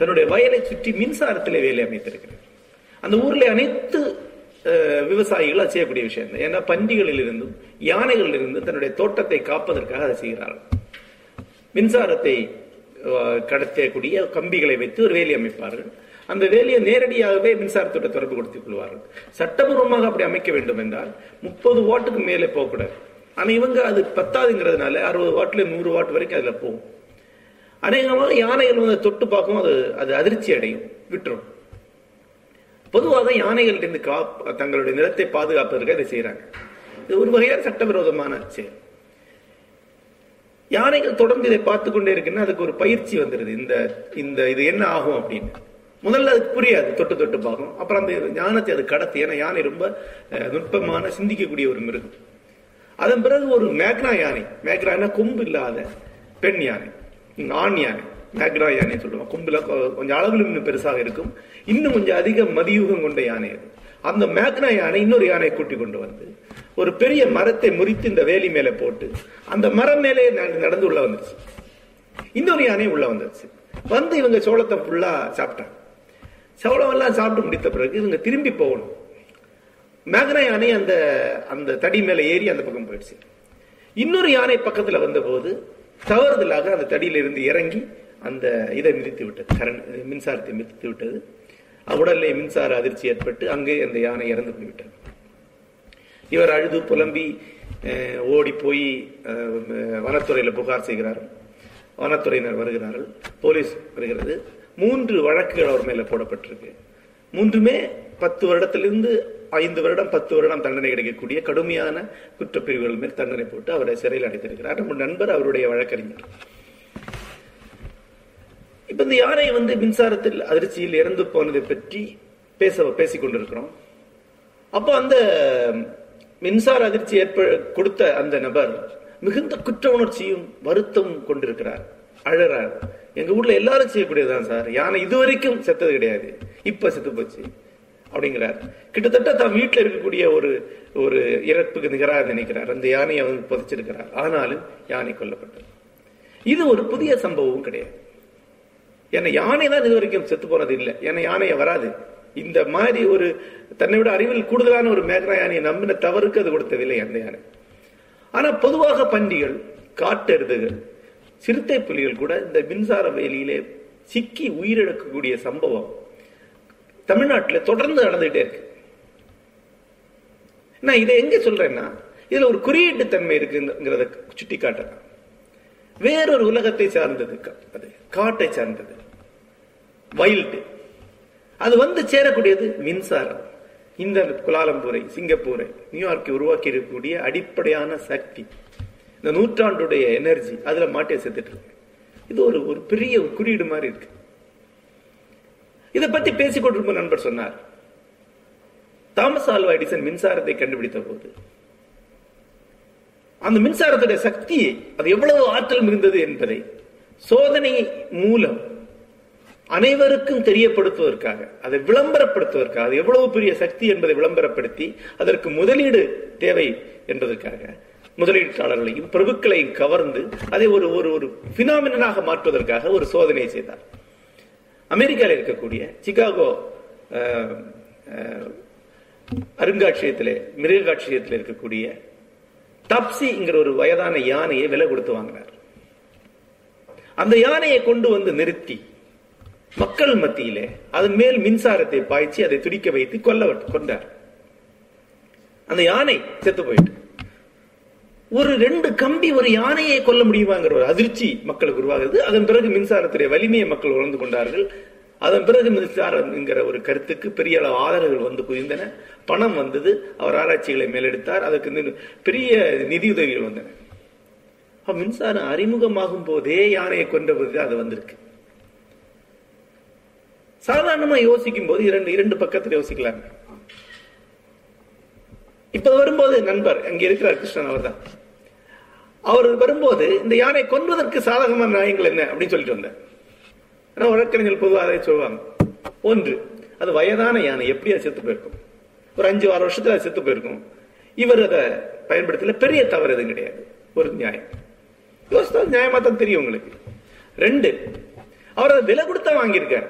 தன்னுடைய வயலை சுற்றி மின்சாரத்திலே வேலை அமைத்திருக்கிறார். அந்த ஊர்ல அனைத்து விவசாயிகள் அது செய்யக்கூடிய விஷயம் தான். ஏன்னா பன்றிகளில் இருந்தும் யானைகளில் இருந்தும் தன்னுடைய தோட்டத்தை காப்பதற்காக அதை செய்கிறார்கள். மின்சாரத்தை கடத்தக்கூடிய கம்பிகளை வைத்து ஒரு வேலி அமைப்பார்கள். அந்த வேலியை நேரடியாகவே மின்சாரத்தோட தொடர்பு கொடுத்துக் கொள்வார்கள். சட்டபூர்வமாக அப்படி அமைக்க வேண்டும் என்றால் முப்பது வாட்டுக்கு மேலே போகக்கூடாது. ஆனால் இவங்க அது பத்தாதுங்கிறதுனால அறுபது வாட்டில் நூறு வாட் வரைக்கும் அதுல போகும். அநேகமாக யானைகள் வந்து தொட்டு பார்க்கும் அது அது அதிர்ச்சி அடையும் விட்டுரும். பொதுவாக யானைகள் இருந்து கா தங்களுடைய நிலத்தை பாதுகாப்பதற்கு அதை செய்யறாங்க இது ஒரு வகையான சட்டவிரோதமான செயல். யானைகள் தொடர்ந்து இதை பார்த்து கொண்டே இருக்குன்னா அதுக்கு ஒரு பயிற்சி வந்துருது. இந்த இந்த இது என்ன ஆகும் அப்படின்னு. முதல்ல அதுக்கு புரியாது. தொட்டு தொட்டு பார்க்கும் அப்புறம் அந்த ஞானத்தை அது கடத்து. ஏன்னா யானை ரொம்ப அஹ், நுட்பமான சிந்திக்கக்கூடிய ஒரு மிருகம். அதன் பிறகு ஒரு மேக்னா யானை. மேக்னா கொம்பு இல்லாத பெண் யானை. நான் யானை நக்ரா யானை சொல்லுவோம் கொம்புல கொஞ்சம் அளவில் இன்னும் பெருசாக இருக்கும். இன்னும் கொஞ்சம் அதிக மதியூகம் கொண்ட யானை அது. அந்த மேக்னா யானை இன்னொரு யானையை கூட்டி கொண்டு வந்து ஒரு பெரிய மரத்தை முறித்து இந்த வேலி மேல போட்டு அந்த மரம் மேலே நடந்து உள்ள வந்துருச்சு. இன்னொரு யானை உள்ள வந்துருச்சு. வந்து இவங்க சோளத்தை ஃபுல்லா சாப்பிட்டாங்க. சோளம் எல்லாம் சாப்பிட்டு முடித்த பிறகு இவங்க திரும்பி போகணும். மேக்னா யானை அந்த அந்த தடி மேல ஏறி அந்த பக்கம் போயிடுச்சு. இன்னொரு யானை பக்கத்துல வந்தபோது தவறுதலாக அந்த தடியிலிருந்து இறங்கி அந்த இதை மிதித்து விட்டது கரண் மின்சாரத்தை மிதித்து விட்டது உடல்ல மின்சார அதிர்ச்சி ஏற்பட்டு அங்கே அந்த யானை இறந்து போய்விட்டது. இவர் அழுது புலம்பி அஹ், ஓடி போய் அஹ், வனத்துறையில புகார் செய்கிறார் வனத்துறையினர் வருகிறார்கள். போலீஸ் வருகிறது. மூன்று வழக்குகள் அவர் மேல போடப்பட்டிருக்கு. மூன்றுமே பத்து வருடத்திலிருந்து ஐந்து வருடம் பத்து வருடம் தண்டனை கிடைக்கக்கூடிய கடுமையான குற்றப்பிரிவுகள் மேல் தண்டனை போட்டு அவரை சிறையில் அடைத்திருக்கிறார். நம்ம நண்பர் அவருடைய வழக்கறிஞர். இப்ப இந்த யானை வந்து மின்சாரத்தில் அதிர்ச்சியில் இறந்து போனதை பற்றி பேச பேசிக் கொண்டிருக்கிறோம். அப்போ அந்த மின்சார அதிர்ச்சி ஏற்ப கொடுத்த அந்த நபர் மிகுந்த குற்ற உணர்ச்சியும் வருத்தமும் கொண்டிருக்கிறார். அழறார். எங்க ஊர்ல எல்லாரும் செய்யக்கூடியதுதான் சார். யானை இதுவரைக்கும் செத்தது கிடையாது. இப்ப செத்து போச்சு. அப்படிங்கிறார். கிட்டத்தட்ட தான் வீட்டில் இருக்கக்கூடிய ஒரு ஒரு இறப்புக்கு நிகராக நினைக்கிறார். அந்த யானையை வந்து புதைச்சிருக்கிறார். ஆனாலும் யானை கொல்லப்பட்டது. இது ஒரு புதிய சம்பவம் கிடையாது. ஏன்னா யானை தான் இது வரைக்கும் செத்து போனது இல்லை. ஏன்னா யானையை வராது. இந்த மாதிரி ஒரு தன்னை விட அறிவில் கூடுதலான ஒரு மேகனா யானையை நம்பின தவறுக்கு அது கொடுத்ததில்லை அந்த யானை. ஆனா பொதுவாக பண்டிகள் காட்டெருதுகள் சிறுத்தை புலிகள் கூட இந்த மின்சார வேலியிலே சிக்கி உயிரிழக்கக்கூடிய சம்பவம் தமிழ்நாட்டில் தொடர்ந்து நடந்துகிட்டே இருக்கு. நான் இதை எங்க சொல்றேன்னா இதுல ஒரு குறியீட்டு தன்மை இருக்குங்கிறத சுட்டி காட்டலாம் வேறொரு உலகத்தை சார்ந்தது அது காட்டை சார்ந்தது. வைல்டு அது வந்து சேரக்கூடியது மின்சாரம். இந்த குலாலம்பூரை சிங்கப்பூரை நியூயார்க்கை உருவாக்கி இருக்கக்கூடிய அடிப்படையான சக்தி. இந்த நூற்றாண்டுடைய எனர்ஜி அதுல மாட்டே செத்துட்டு இருக்கு. இது ஒரு ஒரு பெரிய குறியீடு மாதிரி இருக்கு. இதை பத்தி பேசிக் கொண்டிருக்கும் நண்பர் சொன்னார். தாமஸ் ஆல்வா எடிசன் மின்சாரத்தை கண்டுபிடித்த போது அந்த மின்சாரத்துடைய சக்தியை அது எவ்வளவு ஆற்றல் மிகுந்தது என்பதை சோதனை மூலம் அனைவருக்கும் தெரியப்படுத்துவதற்காக அதை விளம்பரப்படுத்துவதற்காக அது எவ்வளவு பெரிய சக்தி என்பதை விளம்பரப்படுத்தி அதற்கு முதலீடு தேவை என்பதற்காக முதலீட்டாளர்களையும் பிரபுக்களையும் கவர்ந்து அதை ஒரு ஒரு ஒரு பினாமினாக மாற்றுவதற்காக ஒரு சோதனை செய்தார். அமெரிக்காவில் இருக்கக்கூடிய சிகாகோ அஹ், மிருக காட்சியகத்தில் இருக்கக்கூடிய தப்சிங்கிற ஒரு வயதான யானையை விலை கொடுத்து வாங்கினார். அந்த யானையை கொண்டு வந்து நிறுத்தி மக்கள் மத்தியிலே அதன் மேல் மின்சாரத்தை பாய்ச்சி அதை துடிக்க வைத்து கொல்ல கொண்டார் அந்த யானை செத்து போயிட்டு. ஒரு ரெண்டு கம்பி ஒரு யானையை கொல்ல முடியுமாங்கிற ஒரு அதிர்ச்சி மக்களுக்கு உருவாகுது அதன் பிறகு மின்சாரத்துடைய வலிமையை மக்கள் உணர்ந்து கொண்டார்கள். அதன் பிறகு மின்சாரம் என்கிற ஒரு கருத்துக்கு பெரிய அளவு ஆதரவுகள் வந்து குவிந்தன. பணம் வந்தது. அவர் ஆராய்ச்சிகளை மேலெடுத்தார். அதற்கு பெரிய நிதியுதவிகள் வந்தன. மின்சாரம் அறிமுகமாகும் போதே யானையை கொண்ட போது அது வந்திருக்கு. சாதாரணமா யோசிக்கும் போது இரண்டு இரண்டு பக்கத்தில் யோசிக்கலாம். இப்ப வரும்போது நண்பர் அங்க இருக்கிறார் கிருஷ்ணன் அவர்தான். அவர் வரும்போது இந்த யானை கொல்வதற்கு சாதகமான நியாயங்கள் என்ன? அப்படின்னு சொல்லிட்டு வந்தேன். வழக்கறிஞர்கள் பொதுவாக அதை சொல்லுவாங்க. ஒன்று அது வயதான யானை எப்படி அது செத்து போயிருக்கும்? ஒரு அஞ்சு ஆறு வருஷத்துல அது செத்து போயிருக்கும். இவர் அதை பயன்படுத்தல பெரிய தவறு எதுவும் கிடையாது. ஒரு நியாயம். யோசித்தா நியாயமா தான் தெரியும் உங்களுக்கு. ரெண்டு அவர் அதை விலை கொடுத்தா வாங்கியிருக்கார்.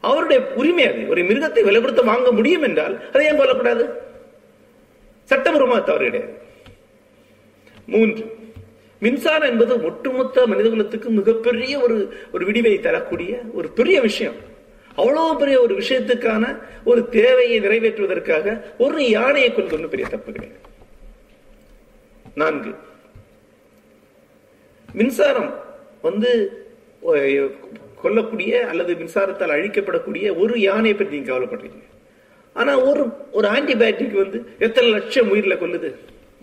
அவருடைய உரிமை அது. ஒரு மிருகத்தை விலை கொடுத்து வாங்க முடியும் என்றால் அதை ஏன் கொல்லக்கூடாது சட்டபூர்வமாக தவறு கிடையாது. மூன்று. மின்சாரம் என்பது ஒட்டுமொத்த மனிதகுலத்துக்கு மிகப்பெரிய ஒரு ஒரு விடிவை தரக்கூடிய ஒரு பெரிய விஷயம். அவ்வளவு பெரிய ஒரு விஷயத்துக்கான ஒரு தேவையை நிறைவேற்றுவதற்காக ஒரு யானையை கொண்டு பெரிய தப்பு கிடையாது. நான்கு. மின்சாரம் வந்து கொல்லக்கூடிய அல்லது மின்சாரத்தால் அழிக்கப்படக்கூடிய ஒரு யானையை பற்றி நீங்க கவலைப்படுறீங்க ஆனா ஒரு ஒரு ஆன்டிபயோட்டிக் வந்து எத்தனை லட்சம் உயிரில கொல்லுது?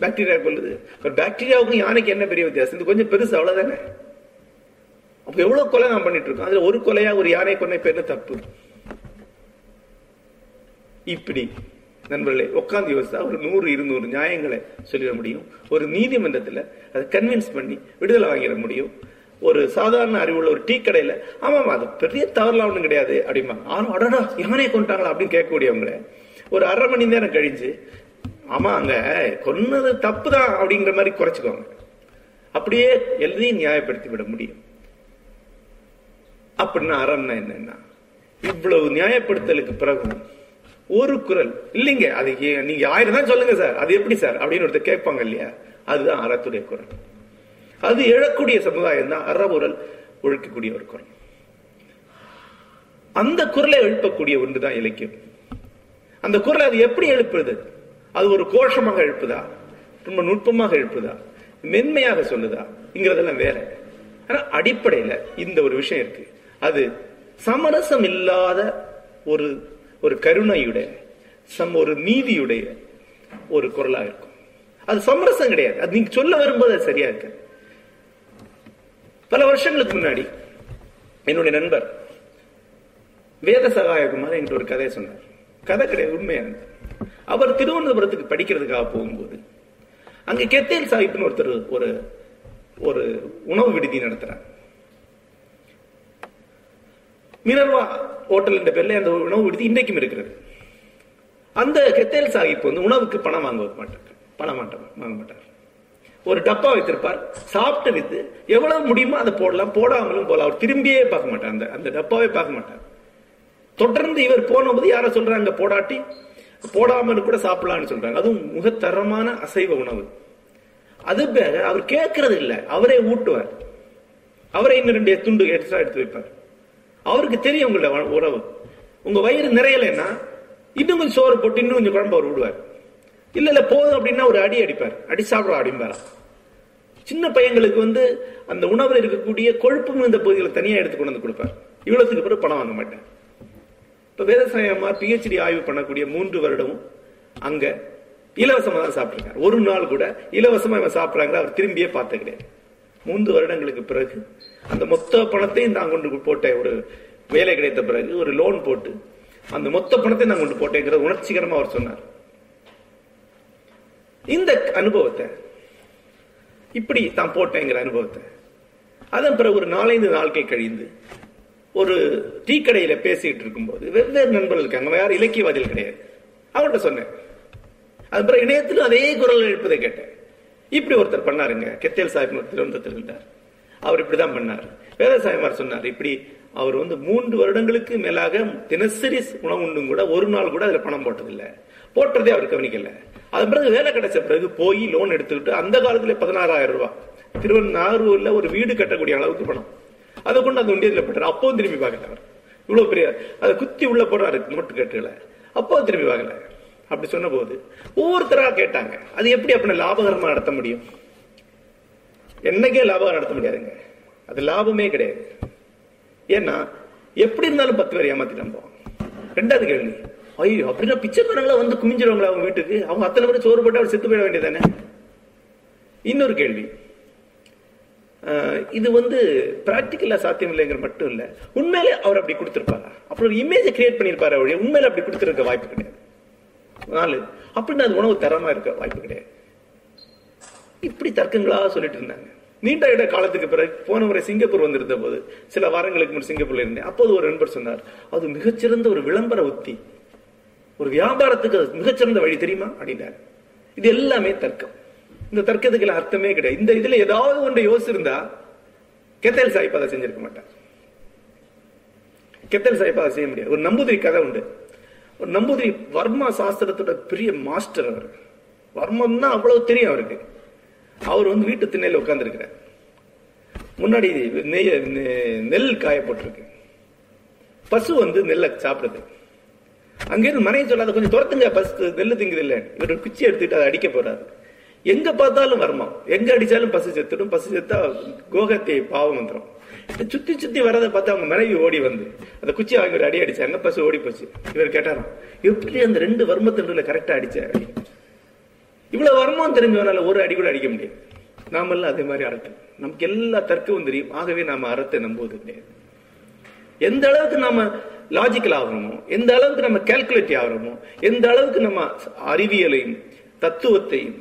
பாக்டீரியா கொள்ளுது ஒரு பாக்டீரியாவுக்கும் யானைக்கு என்ன பெரிய வித்தியாசம்? இது கொஞ்சம் பெருசு அவ்வளவுதானே? அப்ப எவ்வளவு கொலை நான் பண்ணிட்டு இருக்கோம்? அதுல ஒரு கொலையா ஒரு யானை கொண்ட பேர்ல தப்பு? இப்படி நண்பர்களே உட்கார்ந்து யோசித்தா ஒரு நூறு இருநூறு நியாயங்களை சொல்லிட முடியும். ஒரு நீதிமன்றத்துல அதை கன்வின்ஸ் பண்ணி விடுதலை வாங்கிட முடியும். ஒரு சாதாரண அறிவுள்ள ஒரு டீ கடையில ஆமாமா அது பெரிய தவறுலாம் ஒண்ணும் கிடையாது அப்படிமா ஆனா அடடா யானையை கொண்டாங்களா அப்படின்னு கேட்கக்கூடியவங்கள. ஒரு அரை மணி நேரம் கழிஞ்சு ஆமாங்க. கொன்னது தப்பு தான் அப்படிங்கிற மாதிரி குறைச்சிக்கோங்க. அப்படியே எல்லாத்தையும் நியாயப்படுத்தி விட முடியும். அப்படின்னா அறம்னா என்னன்னா இவ்வளவு நியாயப்படுத்தலுக்கு பிறகும் ஒரு குரல் இல்லைங்க அது நீங்க ஆயிரம் தான் சொல்லுங்க சார். அது எப்படி சார்? அப்படின்னு ஒருத்தர் கேட்பாங்க இல்லையா? அதுதான் அறத்துடைய குரல். அது எழக்கூடிய சமுதாயம் தான் அறவுரல் ஒழிக்கக்கூடிய ஒரு குரல். அந்த குரலை எழுப்பக்கூடிய ஒன்றுதான் இலக்கியம். அந்த குரலை அது எப்படி எழுப்புறது? அது ஒரு கோஷமாக எழுப்புதா? ரொம்ப நுட்பமாக எழுப்புதா? மென்மையாக சொல்லுதா? இங்கிறதெல்லாம் வேற. ஆனா அடிப்படையில இந்த ஒரு விஷயம் இருக்கு. அது சமரசம் இல்லாத ஒரு ஒரு கருணையுடைய சம் ஒரு நீதியுடைய ஒரு குரலா இருக்கும். அது சமரசம் கிடையாது. அது நீங்க சொல்ல வரும்போது அது சரியா இருக்கு. பல வருஷங்களுக்கு முன்னாடி என்னுடைய நண்பர் வேத சகாயகுமார் என்கிட்ட ஒரு கதையை சொன்னார். கதை கிடையாது உண்மையானது அவர் திருவனந்தபுரத்துக்கு படிக்கிறதுக்காக போகும்போது அங்க கெத்தேல் சாஹிப்னு ஒருத்தர் ஒரு ஒரு உணவு விடுதி நடத்துறார். மினர்வா ஹோட்டல் என்ற பேர்ல அந்த உணவு விடுதி இன்றைக்கும் இருக்கிறது. அந்த கெத்தேல் சாஹிப் வந்து உணவுக்கு பணம் வாங்க மாட்டார். பணம் மாட்டார். வாங்க மாட்டார். ஒரு டப்பா வைத்திருப்பார். சாப்பிட்டு வித்து எவ்வளவு முடியுமோ அதை போடலாம். போடாமலும் போகலாம். அவர் திரும்பியே பார்க்க மாட்டார். அந்த அந்த டப்பாவே பார்க்க மாட்டார். தொடர்ந்து இவர் போனபோது யாரோ சொல்றாங்க போடாட்டி போடாமல் கூட சாப்பிடலாம்னு சொல்றாங்க. அதுவும் முகத்தரமான அசைவ உணவு. அது பேர அவர் கேட்கறது இல்ல அவரே ஊட்டுவார். அவரே இன்னும் ரெண்டு துண்டு எக்ஸ்ட்ரா எடுத்து வைப்பார். அவருக்கு தெரியும் உங்களோட உறவு. உங்க வயிறு நிறையலைன்னா இன்னும் கொஞ்சம் சோறு போட்டு இன்னும் கொஞ்சம் குழம்பு அவர் விடுவார் இல்ல இல்ல போதும் அப்படின்னா ஒரு அடி அடிப்பார். அடி சாப்பிடுவா அப்படிம்பாரா? சின்ன பையங்களுக்கு வந்து அந்த உணவுல இருக்கக்கூடிய கொழுப்பு மிகுந்த பகுதிகளை தனியா எடுத்து கொண்டு வந்து கொடுப்பார். இவ்வளவுக்கு பிறகு பணம் வாங்க மாட்டேன் இப்ப வேதசாயமா பிஹெச்டி ஆய்வு பண்ணக்கூடிய மூன்று வருடமும் அங்க இலவசமா தான் சாப்பிட்டிருக்காரு. ஒரு நாள் கூட இலவசமா இவன் சாப்பிடுறாங்க அவர் திரும்பியே பார்த்த கிடையாது மூன்று வருடங்களுக்கு பிறகு அந்த மொத்த பணத்தையும் நான் கொண்டு போட்ட ஒரு வேலை கிடைத்த பிறகு ஒரு லோன் போட்டு அந்த மொத்த பணத்தையும் நான் கொண்டு போட்டேங்கிற உணர்ச்சிகரமா அவர் சொன்னார். இந்த அனுபவத்தை இப்படி தான் போட்டேங்கிற அனுபவத்தை அதன் பிறகு ஒரு நாலஞ்சு நாட்கள் கழிந்து ஒரு டீ கடையில பேசிட்டு இருக்கும்போது வெவ்வேறு நண்பர்கள் இருக்காங்க. யாரும் இலக்கியவாதிகள் கிடையாது. அவர்கிட்ட சொன்னேன். அது பிறகு இணையத்திலும் அதே குரல் எழுப்பதை கேட்டேன். இப்படி ஒருத்தர் பண்ணாருங்க. கெத்தேல் சாஹிப் திருவனந்தத்தில் இருந்தார். அவர் இப்படிதான் பண்ணார். வேதசாயமார் சொன்னார் இப்படி அவர் வந்து மூன்று வருடங்களுக்கு மேலாக தினசரி உணவு உண்டும் கூட ஒரு நாள் கூட அதுல பணம் போட்டதில்லை. போட்டதே அவர் கவனிக்கல. அதன் பிறகு வேலை கிடைச்ச பிறகு போய் லோன் எடுத்துக்கிட்டு அந்த காலத்துல பதினாறாயிரம் ரூபாய். திருவண்ணாரூர்ல ஒரு வீடு கட்டக்கூடிய அளவுக்கு பணம். அதை கொண்டு அந்த உண்டியத்தில் போட்டார். அப்பவும் திரும்பி பார்க்கல அவர். இவ்வளவு பெரிய அதை குத்தி உள்ள போடுறாரு நோட்டு கட்டுகளை. அப்பவும் திரும்பி பார்க்கல. அப்படி சொன்ன போது ஒவ்வொருத்தரா கேட்டாங்க. அது எப்படி அப்படின்னு லாபகரமாக நடத்த முடியும்? என்னைக்கே லாபம் நடத்த முடியாதுங்க. அது லாபமே கிடையாது. ஏன்னா எப்படி இருந்தாலும் பத்து பேர் ஏமாத்திட்டு போவான் ரெண்டாவது கேள்வி. ஐயோ அப்படின்னா பிச்சைக்காரங்களா வந்து குமிஞ்சிருவாங்களா அவங்க வீட்டுக்கு? அவங்க அத்தனை பேர் சோறு போட்டு அவர் செத்து போயிட வேண்டியதானே இன்னொரு கேள்வி. இது வந்து பிராக்டிக்கலா சாத்தியம் இல்லைங்கிற மட்டும் இல்லை. உண்மையிலே அவர் அப்படி கொடுத்துருப்பாரா? அப்புறம் ஒரு இமேஜ் கிரியேட் பண்ணிருப்பாரு அவருடைய உண்மையில அப்படி கொடுத்துருக்க வாய்ப்பு கிடையாது. நாலு அப்படின்னு அது உணவு தரமா இருக்க வாய்ப்பு கிடையாது. இப்படி தர்க்கங்களா சொல்லிட்டு இருந்தாங்க. நீண்ட இட காலத்துக்கு பிறகு போன முறை சிங்கப்பூர் வந்திருந்த போது சில வாரங்களுக்கு முன் சிங்கப்பூர்ல இருந்தேன். அப்போது ஒரு நண்பர் சொன்னார் அது மிகச்சிறந்த ஒரு விளம்பர உத்தி. ஒரு வியாபாரத்துக்கு மிகச்சிறந்த வழி தெரியுமா? அப்படின்னாரு. இது எல்லாமே தர்க்கம். இந்த தர்க்கத்துக்கு அர்த்தமே கிடையாது. இந்த இதுல ஏதாவது ஒன்று யோசிச்சிருந்தா கெத்தேல் சாஹிப் அதை செஞ்சிருக்க மாட்டார். கெத்தல் சாய்ப்பா அதை செய்ய முடியாது. ஒரு நம்பூதிரி கதை உண்டு. ஒரு நம்பூதிரி வர்மா சாஸ்திரத்தோட பெரிய மாஸ்டர் அவர். வர்மம்னா அவ்வளவு தெரியும் அவருக்கு. அவர் வந்து வீட்டு திண்ணையில உட்கார்ந்துருக்கிறார். முன்னாடி நெய்ய நெ- நெல் காயப்பட்டிருக்கு. பசு வந்து நெல்லை சாப்பிடுது. அங்கிருந்து மனைவி சொல்லாத கொஞ்சம் துரத்துங்க பசு நெல்லு திங்குது இல்லை இவர் ஒரு குச்சி எடுத்துக்கிட்டு அதை அடிக்க போறாரு. எங்க பார்த்தாலும் வருமா எங்க அடிச்சாலும் பசு செத்துடும். பசு செத்தா கோகத்தை பாவம் வந்துடும் சுத்தி சுத்தி வரதை பார்த்து அவங்க மனைவி ஓடி வந்து அந்த குச்சி வாங்கி அடி அடிச்சாங்க. பசு ஓடி போச்சு. இவர் கேட்டாராம் எப்படி அந்த ரெண்டு வர்மத்தின்றுல கரெக்டா அடிச்சாரு இவ்வளவு வருமானம் தெரிஞ்சவனால ஒரு அடி கூட அடிக்க முடியாது. நாமெல்லாம் அதே மாதிரி அறத்து. நமக்கு எல்லா தர்க்கமும் தெரியும். ஆகவே நாம அறத்தை நம்புவது கிடையாது எந்த அளவுக்கு நாம லாஜிக்கல் ஆகிறோமோ எந்த அளவுக்கு நம்ம கால்குலேட் ஆகிறோமோ எந்த அளவுக்கு நம்ம அறிவியலையும் தத்துவத்தையும்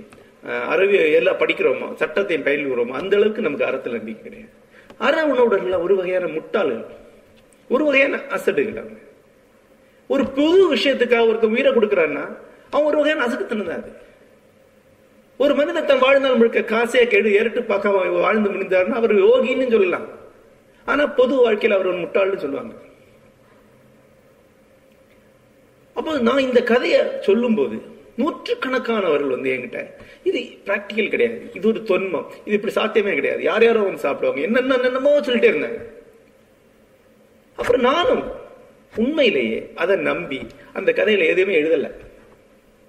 அஹ், அறிவியல் எல்லாம் படிக்கிறோமோ? சட்டத்தையும் பயில்கிறோமோ அந்த அளவுக்கு நமக்கு அறத்தில் நம்பிக்கை கிடையாது. அற உணவுடர்கள் ஒரு வகையான முட்டாள்கள் ஒரு வகையான அசடுகள். அவங்க ஒரு புது விஷயத்துக்காக ஒருத்தன் உயிரை கொடுக்குறான்னா அவன் ஒரு வகையான அசடுத்தனம் தான் அது. ஒரு மனிதன் தன் வாழ்நாள் முழுக்க காசே கெடு ஏறிட்டு பார்க்காம வாழ்ந்து முடிந்தாருன்னா அவர் யோகின்னு சொல்லலாம். ஆனா பொது வாழ்க்கையில் அவர் ஒரு முட்டாள்னு சொல்லுவாங்க. அப்போ நான் இந்த கதையை சொல்லும்போது நூற்றுக்கணக்கானவர்கள் வந்து என்கிட்ட இது பிராக்டிக்கல் கிடையாது இது ஒரு தொன்மம் இது இப்படி சாத்தியமே கிடையாது. யார் யாரோ வந்து சாப்பிடுவாங்க என்னென்ன என்னமோ சொல்லிட்டே இருந்தாங்க. அப்புறம் நானும் உண்மையிலேயே அதை நம்பி அந்த கதையில எதுவுமே எழுதல.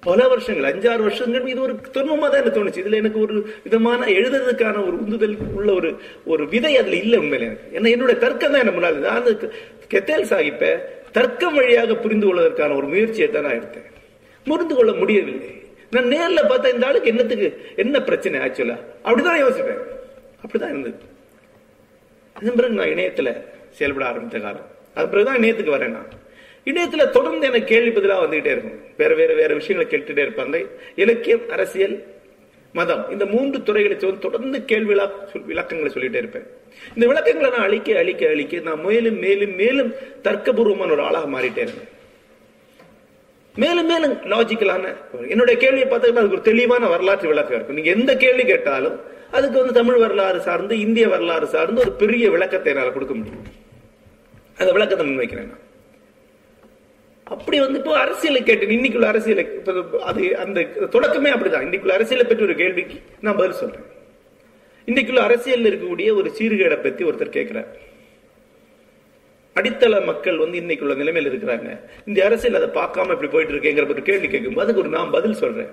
பல வருஷங்கள் அஞ்சாறு வருஷங்கள் இது ஒரு தொன்மமா தான் எனக்கு தோணுச்சு. இதுல எனக்கு ஒரு விதமான எழுதுறதுக்கான ஒரு உந்துதல் உள்ள ஒரு ஒரு விதை அதுல இல்ல உண்மையில எனக்கு. ஏன்னா என்னுடைய தர்க்கம் தான் என்ன முன்னாள். நான் அந்த கெத்தேல் சாகிப்ப தர்க்கம் வழியாக புரிந்து கொள்வதற்கான ஒரு முயற்சியை தான் நான் எடுத்தேன். புரிந்து கொள்ள முடியவில்லை. நான் நேர்ல பார்த்தா இந்த ஆளுக்கு என்னத்துக்கு என்ன பிரச்சனை ஆக்சுவலா அப்படிதான் யோசிப்பேன். அப்படிதான் இருந்தது. அதன் பிறகு நான் இணையத்துல செயல்பட ஆரம்பித்த காலம். அது பிறகுதான் இணையத்துக்கு வரேன் நான். இணையத்துல தொடர்ந்து எனக்கு கேள்வி பதிலா வந்துகிட்டே இருக்கும். வேற வேற வேற விஷயங்களை கேட்டுட்டே இருப்பாங்க. இலக்கியம் அரசியல் மதம். இந்த மூன்று துறைகளை தொடர்ந்து கேள்வி விளக்கங்களை சொல்லிட்டே இருப்பேன். இந்த விளக்கங்களை நான் அழிக்க அழிக்க அழிக்க நான் மேலும் மேலும் மேலும் தர்க்கபூர்வமான ஒரு ஆளாக மாறிட்டே இருந்தேன் மேலும் மேலும் லாஜிக்கலான என்னுடைய கேள்வியை பார்த்தீங்கன்னா அதுக்கு ஒரு தெளிவான வரலாற்று விளக்கம் இருக்கும். நீங்க எந்த கேள்வி கேட்டாலும் அதுக்கு வந்து தமிழ் வரலாறு சார்ந்து இந்திய வரலாறு சார்ந்து ஒரு பெரிய விளக்கத்தை என்னால் கொடுக்க முடியும். அந்த விளக்கத்தை முன்வைக்கிறேன் நான். அப்படி வந்து இப்போ அரசியலை கேட்டு இன்னைக்குள்ள அரசியலை அது அந்த தொடக்கமே அப்படிதான். இன்னைக்குள்ள அரசியலை பற்றி ஒரு கேள்விக்கு நான் பதில் சொல்றேன். இன்னைக்குள்ள அரசியல் இருக்கக்கூடிய ஒரு சீர்கேடை பத்தி ஒருத்தர் கேட்கிறார் அடித்தள மக்கள் வந்து இன்னைக்கு உள்ள நிலைமையில இருக்கிறாங்க. இந்த அரசியல் அதை பார்க்காம இப்படி போயிட்டு இருக்கேங்கிற ஒரு கேள்வி கேட்கும்போது அதுக்கு ஒரு நான் பதில் சொல்றேன்.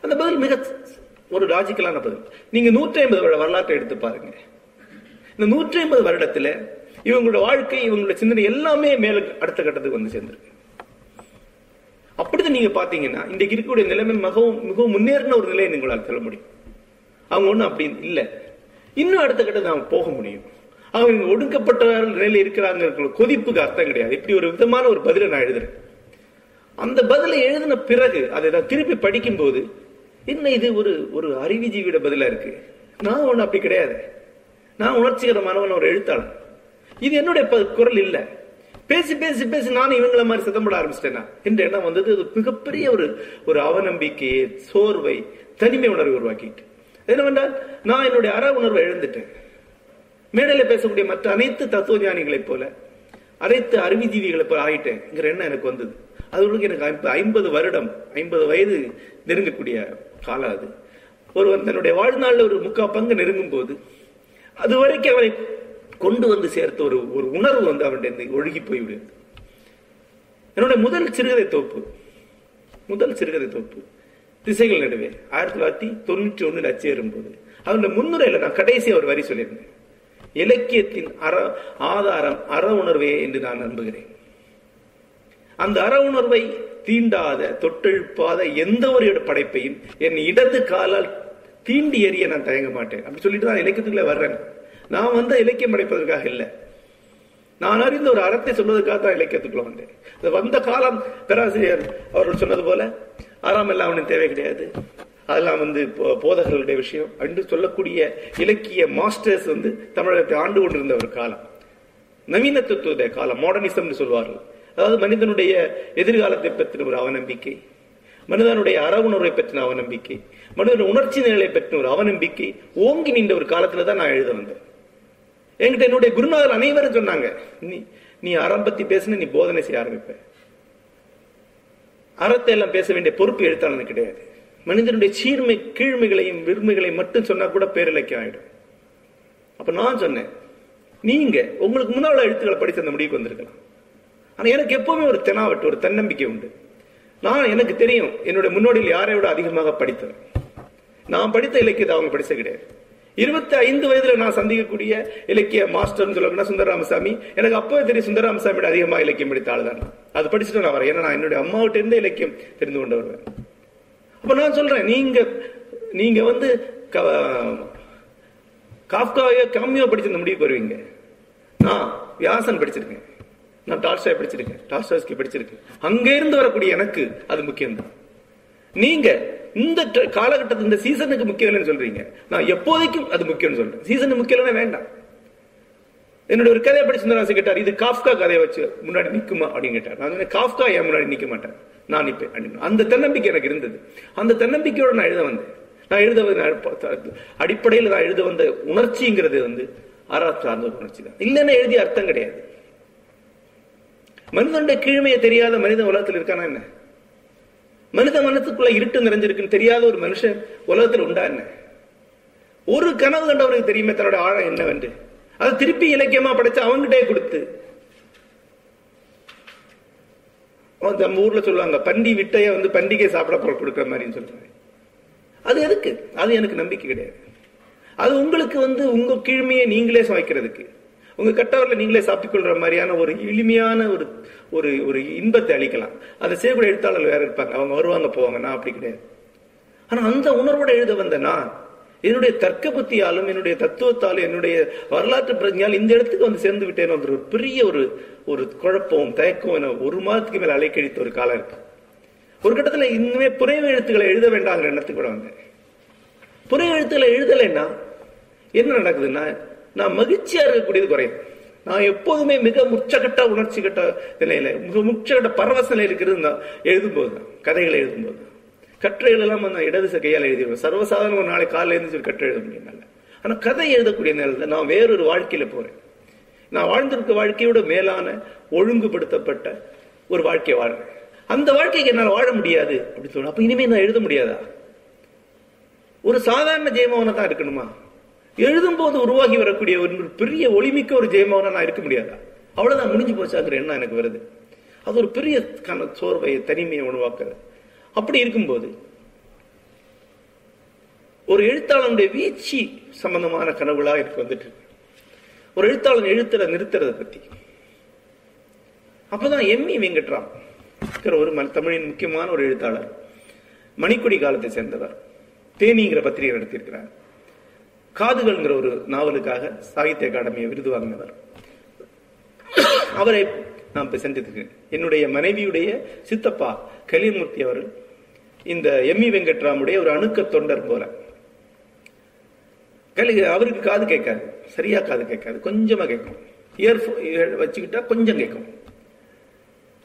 அந்த பதில் மிக ஒரு லாஜிக்கலான பதில். நீங்க நூற்றி ஐம்பது வருட வரலாற்றை எடுத்து பாருங்க. இந்த நூற்றி ஐம்பது வருடத்துல இவங்களோட வாழ்க்கை இவங்களோட சிந்தனை எல்லாமே மேல அடுத்த கட்டத்துக்கு வந்து சேர்ந்திருக்கு. அப்படிதான் நீங்க பாத்தீங்கன்னா இன்றைக்கு இருக்கக்கூடிய நிலைமை மிகவும் மிகவும் முன்னேறின ஒரு நிலையை உங்களால் சொல்ல முடியும். அவங்க ஒண்ணும் அப்படி இல்ல. இன்னும் அடுத்த கட்டத்தை நாம போக முடியும். அவங்க ஒடுக்கப்பட்ட நிலையில் இருக்கிறாங்க கொதிப்புக்கு அர்த்தம் கிடையாது. இப்படி ஒரு விதமான ஒரு பதிலை நான் எழுதுறேன். அந்த பதிலை எழுதின பிறகு அதை நான் திருப்பி படிக்கும்போது என்ன இது ஒரு ஒரு அறிவுஜீவியோட பதிலா இருக்கு? நான் ஒண்ணு அப்படி கிடையாது. நான் உணர்ச்சிகரமானவன் ஒரு எழுத்தாளன். இது என்னுடைய ப- குரல் இல்ல. பேசி பேசி பேசி நானும் இவங்கள மாதிரி சிதம்பட ஆரம்பிச்சிட்டேன்னா என்ற எண்ணம் வந்தது. அது மிகப்பெரிய ஒரு ஒரு அவநம்பிக்கையை சோர்வை தனிமை உணர்வை உருவாக்கிட்டு. என்னவென்றால் நான் என்னுடைய அற உணர்வை எழுந்துட்டேன் மேடையில் பேசக்கூடிய மற்ற அனைத்து தத்துவ ஞானிகளைப் போல அனைத்து அறிவுஜீவிகளை போல ஆயிட்டேங்கிற எண்ணம் எனக்கு வந்தது. அதுகளுக்கு எனக்கு ஐம்பது வருடம் ஐம்பது வயது நெருங்கக்கூடிய காலம் அது. ஒருவன் தன்னுடைய வாழ்நாளில் ஒரு முக்கா பங்கு நெருங்கும் போது அது வரைக்கும் அவனை கொண்டு வந்து சேர்த்த ஒரு ஒரு உணர்வு வந்து அவன்கிட்ட ஒழுகி போய்விடுது. என்னுடைய முதல் சிறுகதை தொகுப்பு. முதல் சிறுகதை தொகுப்பு. திசைகள் நடுவே. ஆயிரத்தி தொள்ளாயிரத்தி தொண்ணூற்றி ஒண்ணுல அச்சேறும் போது அவனுடைய முன்னுரையில நான் கடைசி ஒரு வரி சொல்லியிருந்தேன். இலக்கியத்தின் அற ஆதாரம் அற உணர்வே என்று நான் நம்புகிறேன். அந்த அற உணர்வை தீண்டாத தொட்டெழுப்பாத எந்த ஒரு படைப்பையும் என் இடது காலால் தீண்டி எறிய நான் தயங்க மாட்டேன். அப்படி சொல்லிட்டு தான் இலக்கியத்துக்குள்ள வர்றேன். நான் வந்து இலக்கியம் படைப்பதற்காக இல்லை. நான் அறிந்த ஒரு அறத்தை சொல்வதற்காக தான் இலக்கியத்துக்குள்ள வந்தேன். அது வந்த காலம் பேராசிரியர் அவர்கள் சொன்னது போல ஆறாம் எல்லாம் அவனுக்கு தேவை கிடையாது. அதெல்லாம் வந்து போ- போதகர்களுடைய விஷயம். என்று சொல்லக்கூடிய இலக்கிய மாஸ்டர்ஸ் வந்து தமிழகத்தை ஆண்டு கொண்டிருந்த ஒரு காலம். நவீன காலம் மாடர்னிசம்னு சொல்வார்கள். அதாவது மனிதனுடைய எதிர்காலத்தை பற்றின ஒரு அவநம்பிக்கை. மனிதனுடைய அற உணர்வை பற்றின அவநம்பிக்கை. மனிதனுடைய உணர்ச்சி நிலையை பற்றின ஒரு அவநம்பிக்கை. ஓங்கி நின்ற ஒரு காலத்துல தான் நான் எழுத வந்தேன். என்கிட்ட என்னுடைய குருநாதர் அனைவரும் சொன்னாங்க நீ நீ அறம் பத்தி பேசுன நீ போதனை செய்ய ஆரம்பிப்ப. அறத்தை எல்லாம் பேச வேண்டிய பொறுப்பு எழுத்தாளனுக்கு கிடையாது. மனிதனுடைய சீர்மை கீழ்மைகளையும் விரும்புகளையும் மட்டும் சொன்னா கூட பேரிலக்கியம் ஆயிடும். அப்ப நான் சொன்னேன் நீங்க உங்களுக்கு முன்னால எழுத்துக்களை படித்து அந்த முடிவுக்கு வந்திருக்கலாம். ஆனா எனக்கு எப்பவுமே ஒரு தெனாவட்டு ஒரு தன்னம்பிக்கை உண்டு. நான் எனக்கு தெரியும் என்னுடைய முன்னோடியில் யாரை விட அதிகமாக படித்தேன் நான் படித்த இலக்கியத்தை அவங்க படிச்ச கிடையாது. இருபத்தி ஐந்து வயதுல நான் சந்திக்கக்கூடிய இலக்கிய மாஸ்டர்னு சொல்லணும்னா சுந்தரராமசாமி? எனக்கு அப்பவே தெரியும் சுந்தரராமசாமியோட அதிகமா இலக்கியம் படித்த ஆள் தான் அது படிச்சுட்டு நான் வரேன். ஏன்னா நான் என்னுடைய அம்மாவிட்ட இருந்த இலக்கியம் தெரிந்து கொண்டு வருவேன் இப்ப நான் சொல்றேன் நீங்க நீங்க வந்து க- காஃப்காவையோ கம்மியோ படிச்சிருந்த முடிவு பெறுவீங்க வருவீங்க. நான் வியாசன் படிச்சிருக்கேன். நான் டால்ஸ்டாய் படிச்சிருக்கேன். டால்ஸ்டாய்ஸ்கி படிச்சிருக்கேன். அங்க இருந்து வரக்கூடிய எனக்கு அது முக்கியம்தான். நீங்க இந்த காலகட்டத்தில் இந்த சீசனுக்கு முக்கியம் இல்லைன்னு சொல்றீங்க. நான் எப்போதைக்கும் அது முக்கியம்னு சொல்றேன். சீசன் முக்கியம் இல்லைன்னா வேண்டாம். என்னோட ஒரு கதையை படிச்சு சுந்தரராசன் கேட்டார் இது காஃப்கா கதையை வச்சு முன்னாடி நிற்குமா அப்படின்னு கேட்டார். நான் சொன்னேன் காஃப்கா என் முன்னாடி நிற்க மாட்டேன் நான் நிற்பேன் அப்படின்னு அந்த தன்னம்பிக்கை எனக்கு இருந்தது. அந்த தன்னம்பிக்கையோட நான் எழுத வந்தேன். நான் எழுத வந்த அடிப்படையில் நான் எழுத வந்த உணர்ச்சிங்கிறது வந்து அறா சார்ந்த ஒரு உணர்ச்சி தான். இல்லைன்னா எழுதிய அர்த்தம் கிடையாது. மனிதனுடைய கீழ்மையை தெரியாத மனிதன் உலகத்தில் இருக்கானா என்ன? மனித மனத்துக்குள்ள இருட்டு நிறைஞ்சிருக்குன்னு தெரியாத ஒரு மனுஷன் உலகத்தில் உண்டா என்ன? ஒரு கனவு கண்டவருக்கு தெரியுமே தன்னோட ஆழம் என்னவென்று? அதை திருப்பி இலக்கியமா படைச்சு அவங்ககிட்டே கொடுத்து. நம்ம ஊர்ல சொல்லுவாங்க பண்டி விட்டைய வந்து பண்டிகை சாப்பிட போற கொடுக்குற மாதிரின்னு சொல்றாங்க அது எதுக்கு? அது எனக்கு நம்பிக்கை கிடையாது. அது உங்களுக்கு வந்து உங்க கீழ்மையை நீங்களே சமைக்கிறதுக்கு உங்க கட்டவரில் நீங்களே சாப்பிட்டுக் கொள்ற மாதிரியான ஒரு எளிமையான ஒரு ஒரு ஒரு இன்பத்தை அளிக்கலாம். அதை செய்யக்கூடிய எழுத்தாளர்கள் வேற இருப்பாங்க. அவங்க வருவாங்க போவாங்க. நான் அப்படி கிடையாது. ஆனா அந்த உணர்வோட எழுத வந்த நான் என்னுடைய தர்க்க புத்தியாலும் என்னுடைய தத்துவத்தாலும் என்னுடைய வரலாற்று பிரஜையால் இந்த இடத்துக்கு வந்து சேர்ந்து விட்டேன்னு ஒரு பெரிய ஒரு ஒரு குழப்பம் தயக்கம் என ஒரு மாதத்துக்கு மேல அலைக்கழித்த ஒரு காலம் இருக்கு ஒரு கட்டத்துல இன்னுமே புனைவு எழுத்துக்களை எழுத வேண்டாங்கிற எண்ணத்துக்கு கூட வந்தேன். புனைவு எழுத்துக்களை எழுதலைன்னா என்ன நடக்குதுன்னா நான் மகிழ்ச்சியா இருக்கக்கூடியது குறையும். நான் எப்போதுமே மிக முச்சகட்ட உணர்ச்சி கட்ட நிலையில மிக முச்சகட்ட பரவச நிலையில் இருக்கிறது எழுதும் எழுதும்போது தான் கதைகளை எழுதும்போது கட்டுரைகள் எல்லாம் நான் இடது கையால் எழுதிடுவேன். சர்வசாதாரண ஒரு நாளை காலையில இருந்து ஒரு கட்டுரை எழுத முடியும் ஆனா கதை எழுதக்கூடிய நேரத்தில் நான் வேறொரு வாழ்க்கையில போறேன். நான் வாழ்ந்திருக்க வாழ்க்கையோட மேலான ஒழுங்குபடுத்தப்பட்ட ஒரு வாழ்க்கையை வாழ்றேன். அந்த வாழ்க்கைக்கு என்னால் வாழ முடியாது அப்படின்னு சொல்ல அப்ப இனிமே நான் எழுத முடியாதா? ஒரு சாதாரண ஜெயமோகனை தான் இருக்கணுமா? எழுதும் போது உருவாகி வரக்கூடிய ஒரு பெரிய ஒளிமிக்க ஒரு ஜெயமோகனா நான் இருக்க முடியாதா? அவ்வளவுதான் முடிஞ்சு போச்சாங்கிற எண்ணம் எனக்கு வருது? அது ஒரு பெரிய கன சோர்வை தனிமையை உருவாக்குறது அப்படி இருக்கும்போது ஒரு எழுத்தாளனுடைய வீழ்ச்சி சம்பந்தமான கனவுகளா எனக்கு வந்துட்டு இருக்கு. ஒரு எழுத்தாளன் எழுத்துல நிறுத்துறத பத்தி. அப்பதான் எம்இ வெங்கட்ராம் இருக்கிற ஒரு ம- தமிழின் முக்கியமான ஒரு எழுத்தாளர் மணிக்கொடி காலத்தை சேர்ந்தவர் தேனிங்கிற பத்திரிகை நடத்தியிருக்கிறார். காதுகள்ங்கிற ஒரு நாவலுக்காக சாகித்ய அகாடமியை விருது வாங்கினவர். அவரை நான் இப்ப சந்தித்திருக்கேன் என்னுடைய மனைவியுடைய சித்தப்பா கலிமூர்த்தி அவர்கள் இந்த எம்இ வெங்கட்ராமுடைய ஒரு அணுக்க தொண்டர் போல. கலி அவருக்கு காது கேட்காது. சரியா காது கேட்காது. கொஞ்சமா கேட்கும். இயர்ஃபோன் வச்சுக்கிட்டா கொஞ்சம் கேட்கும்.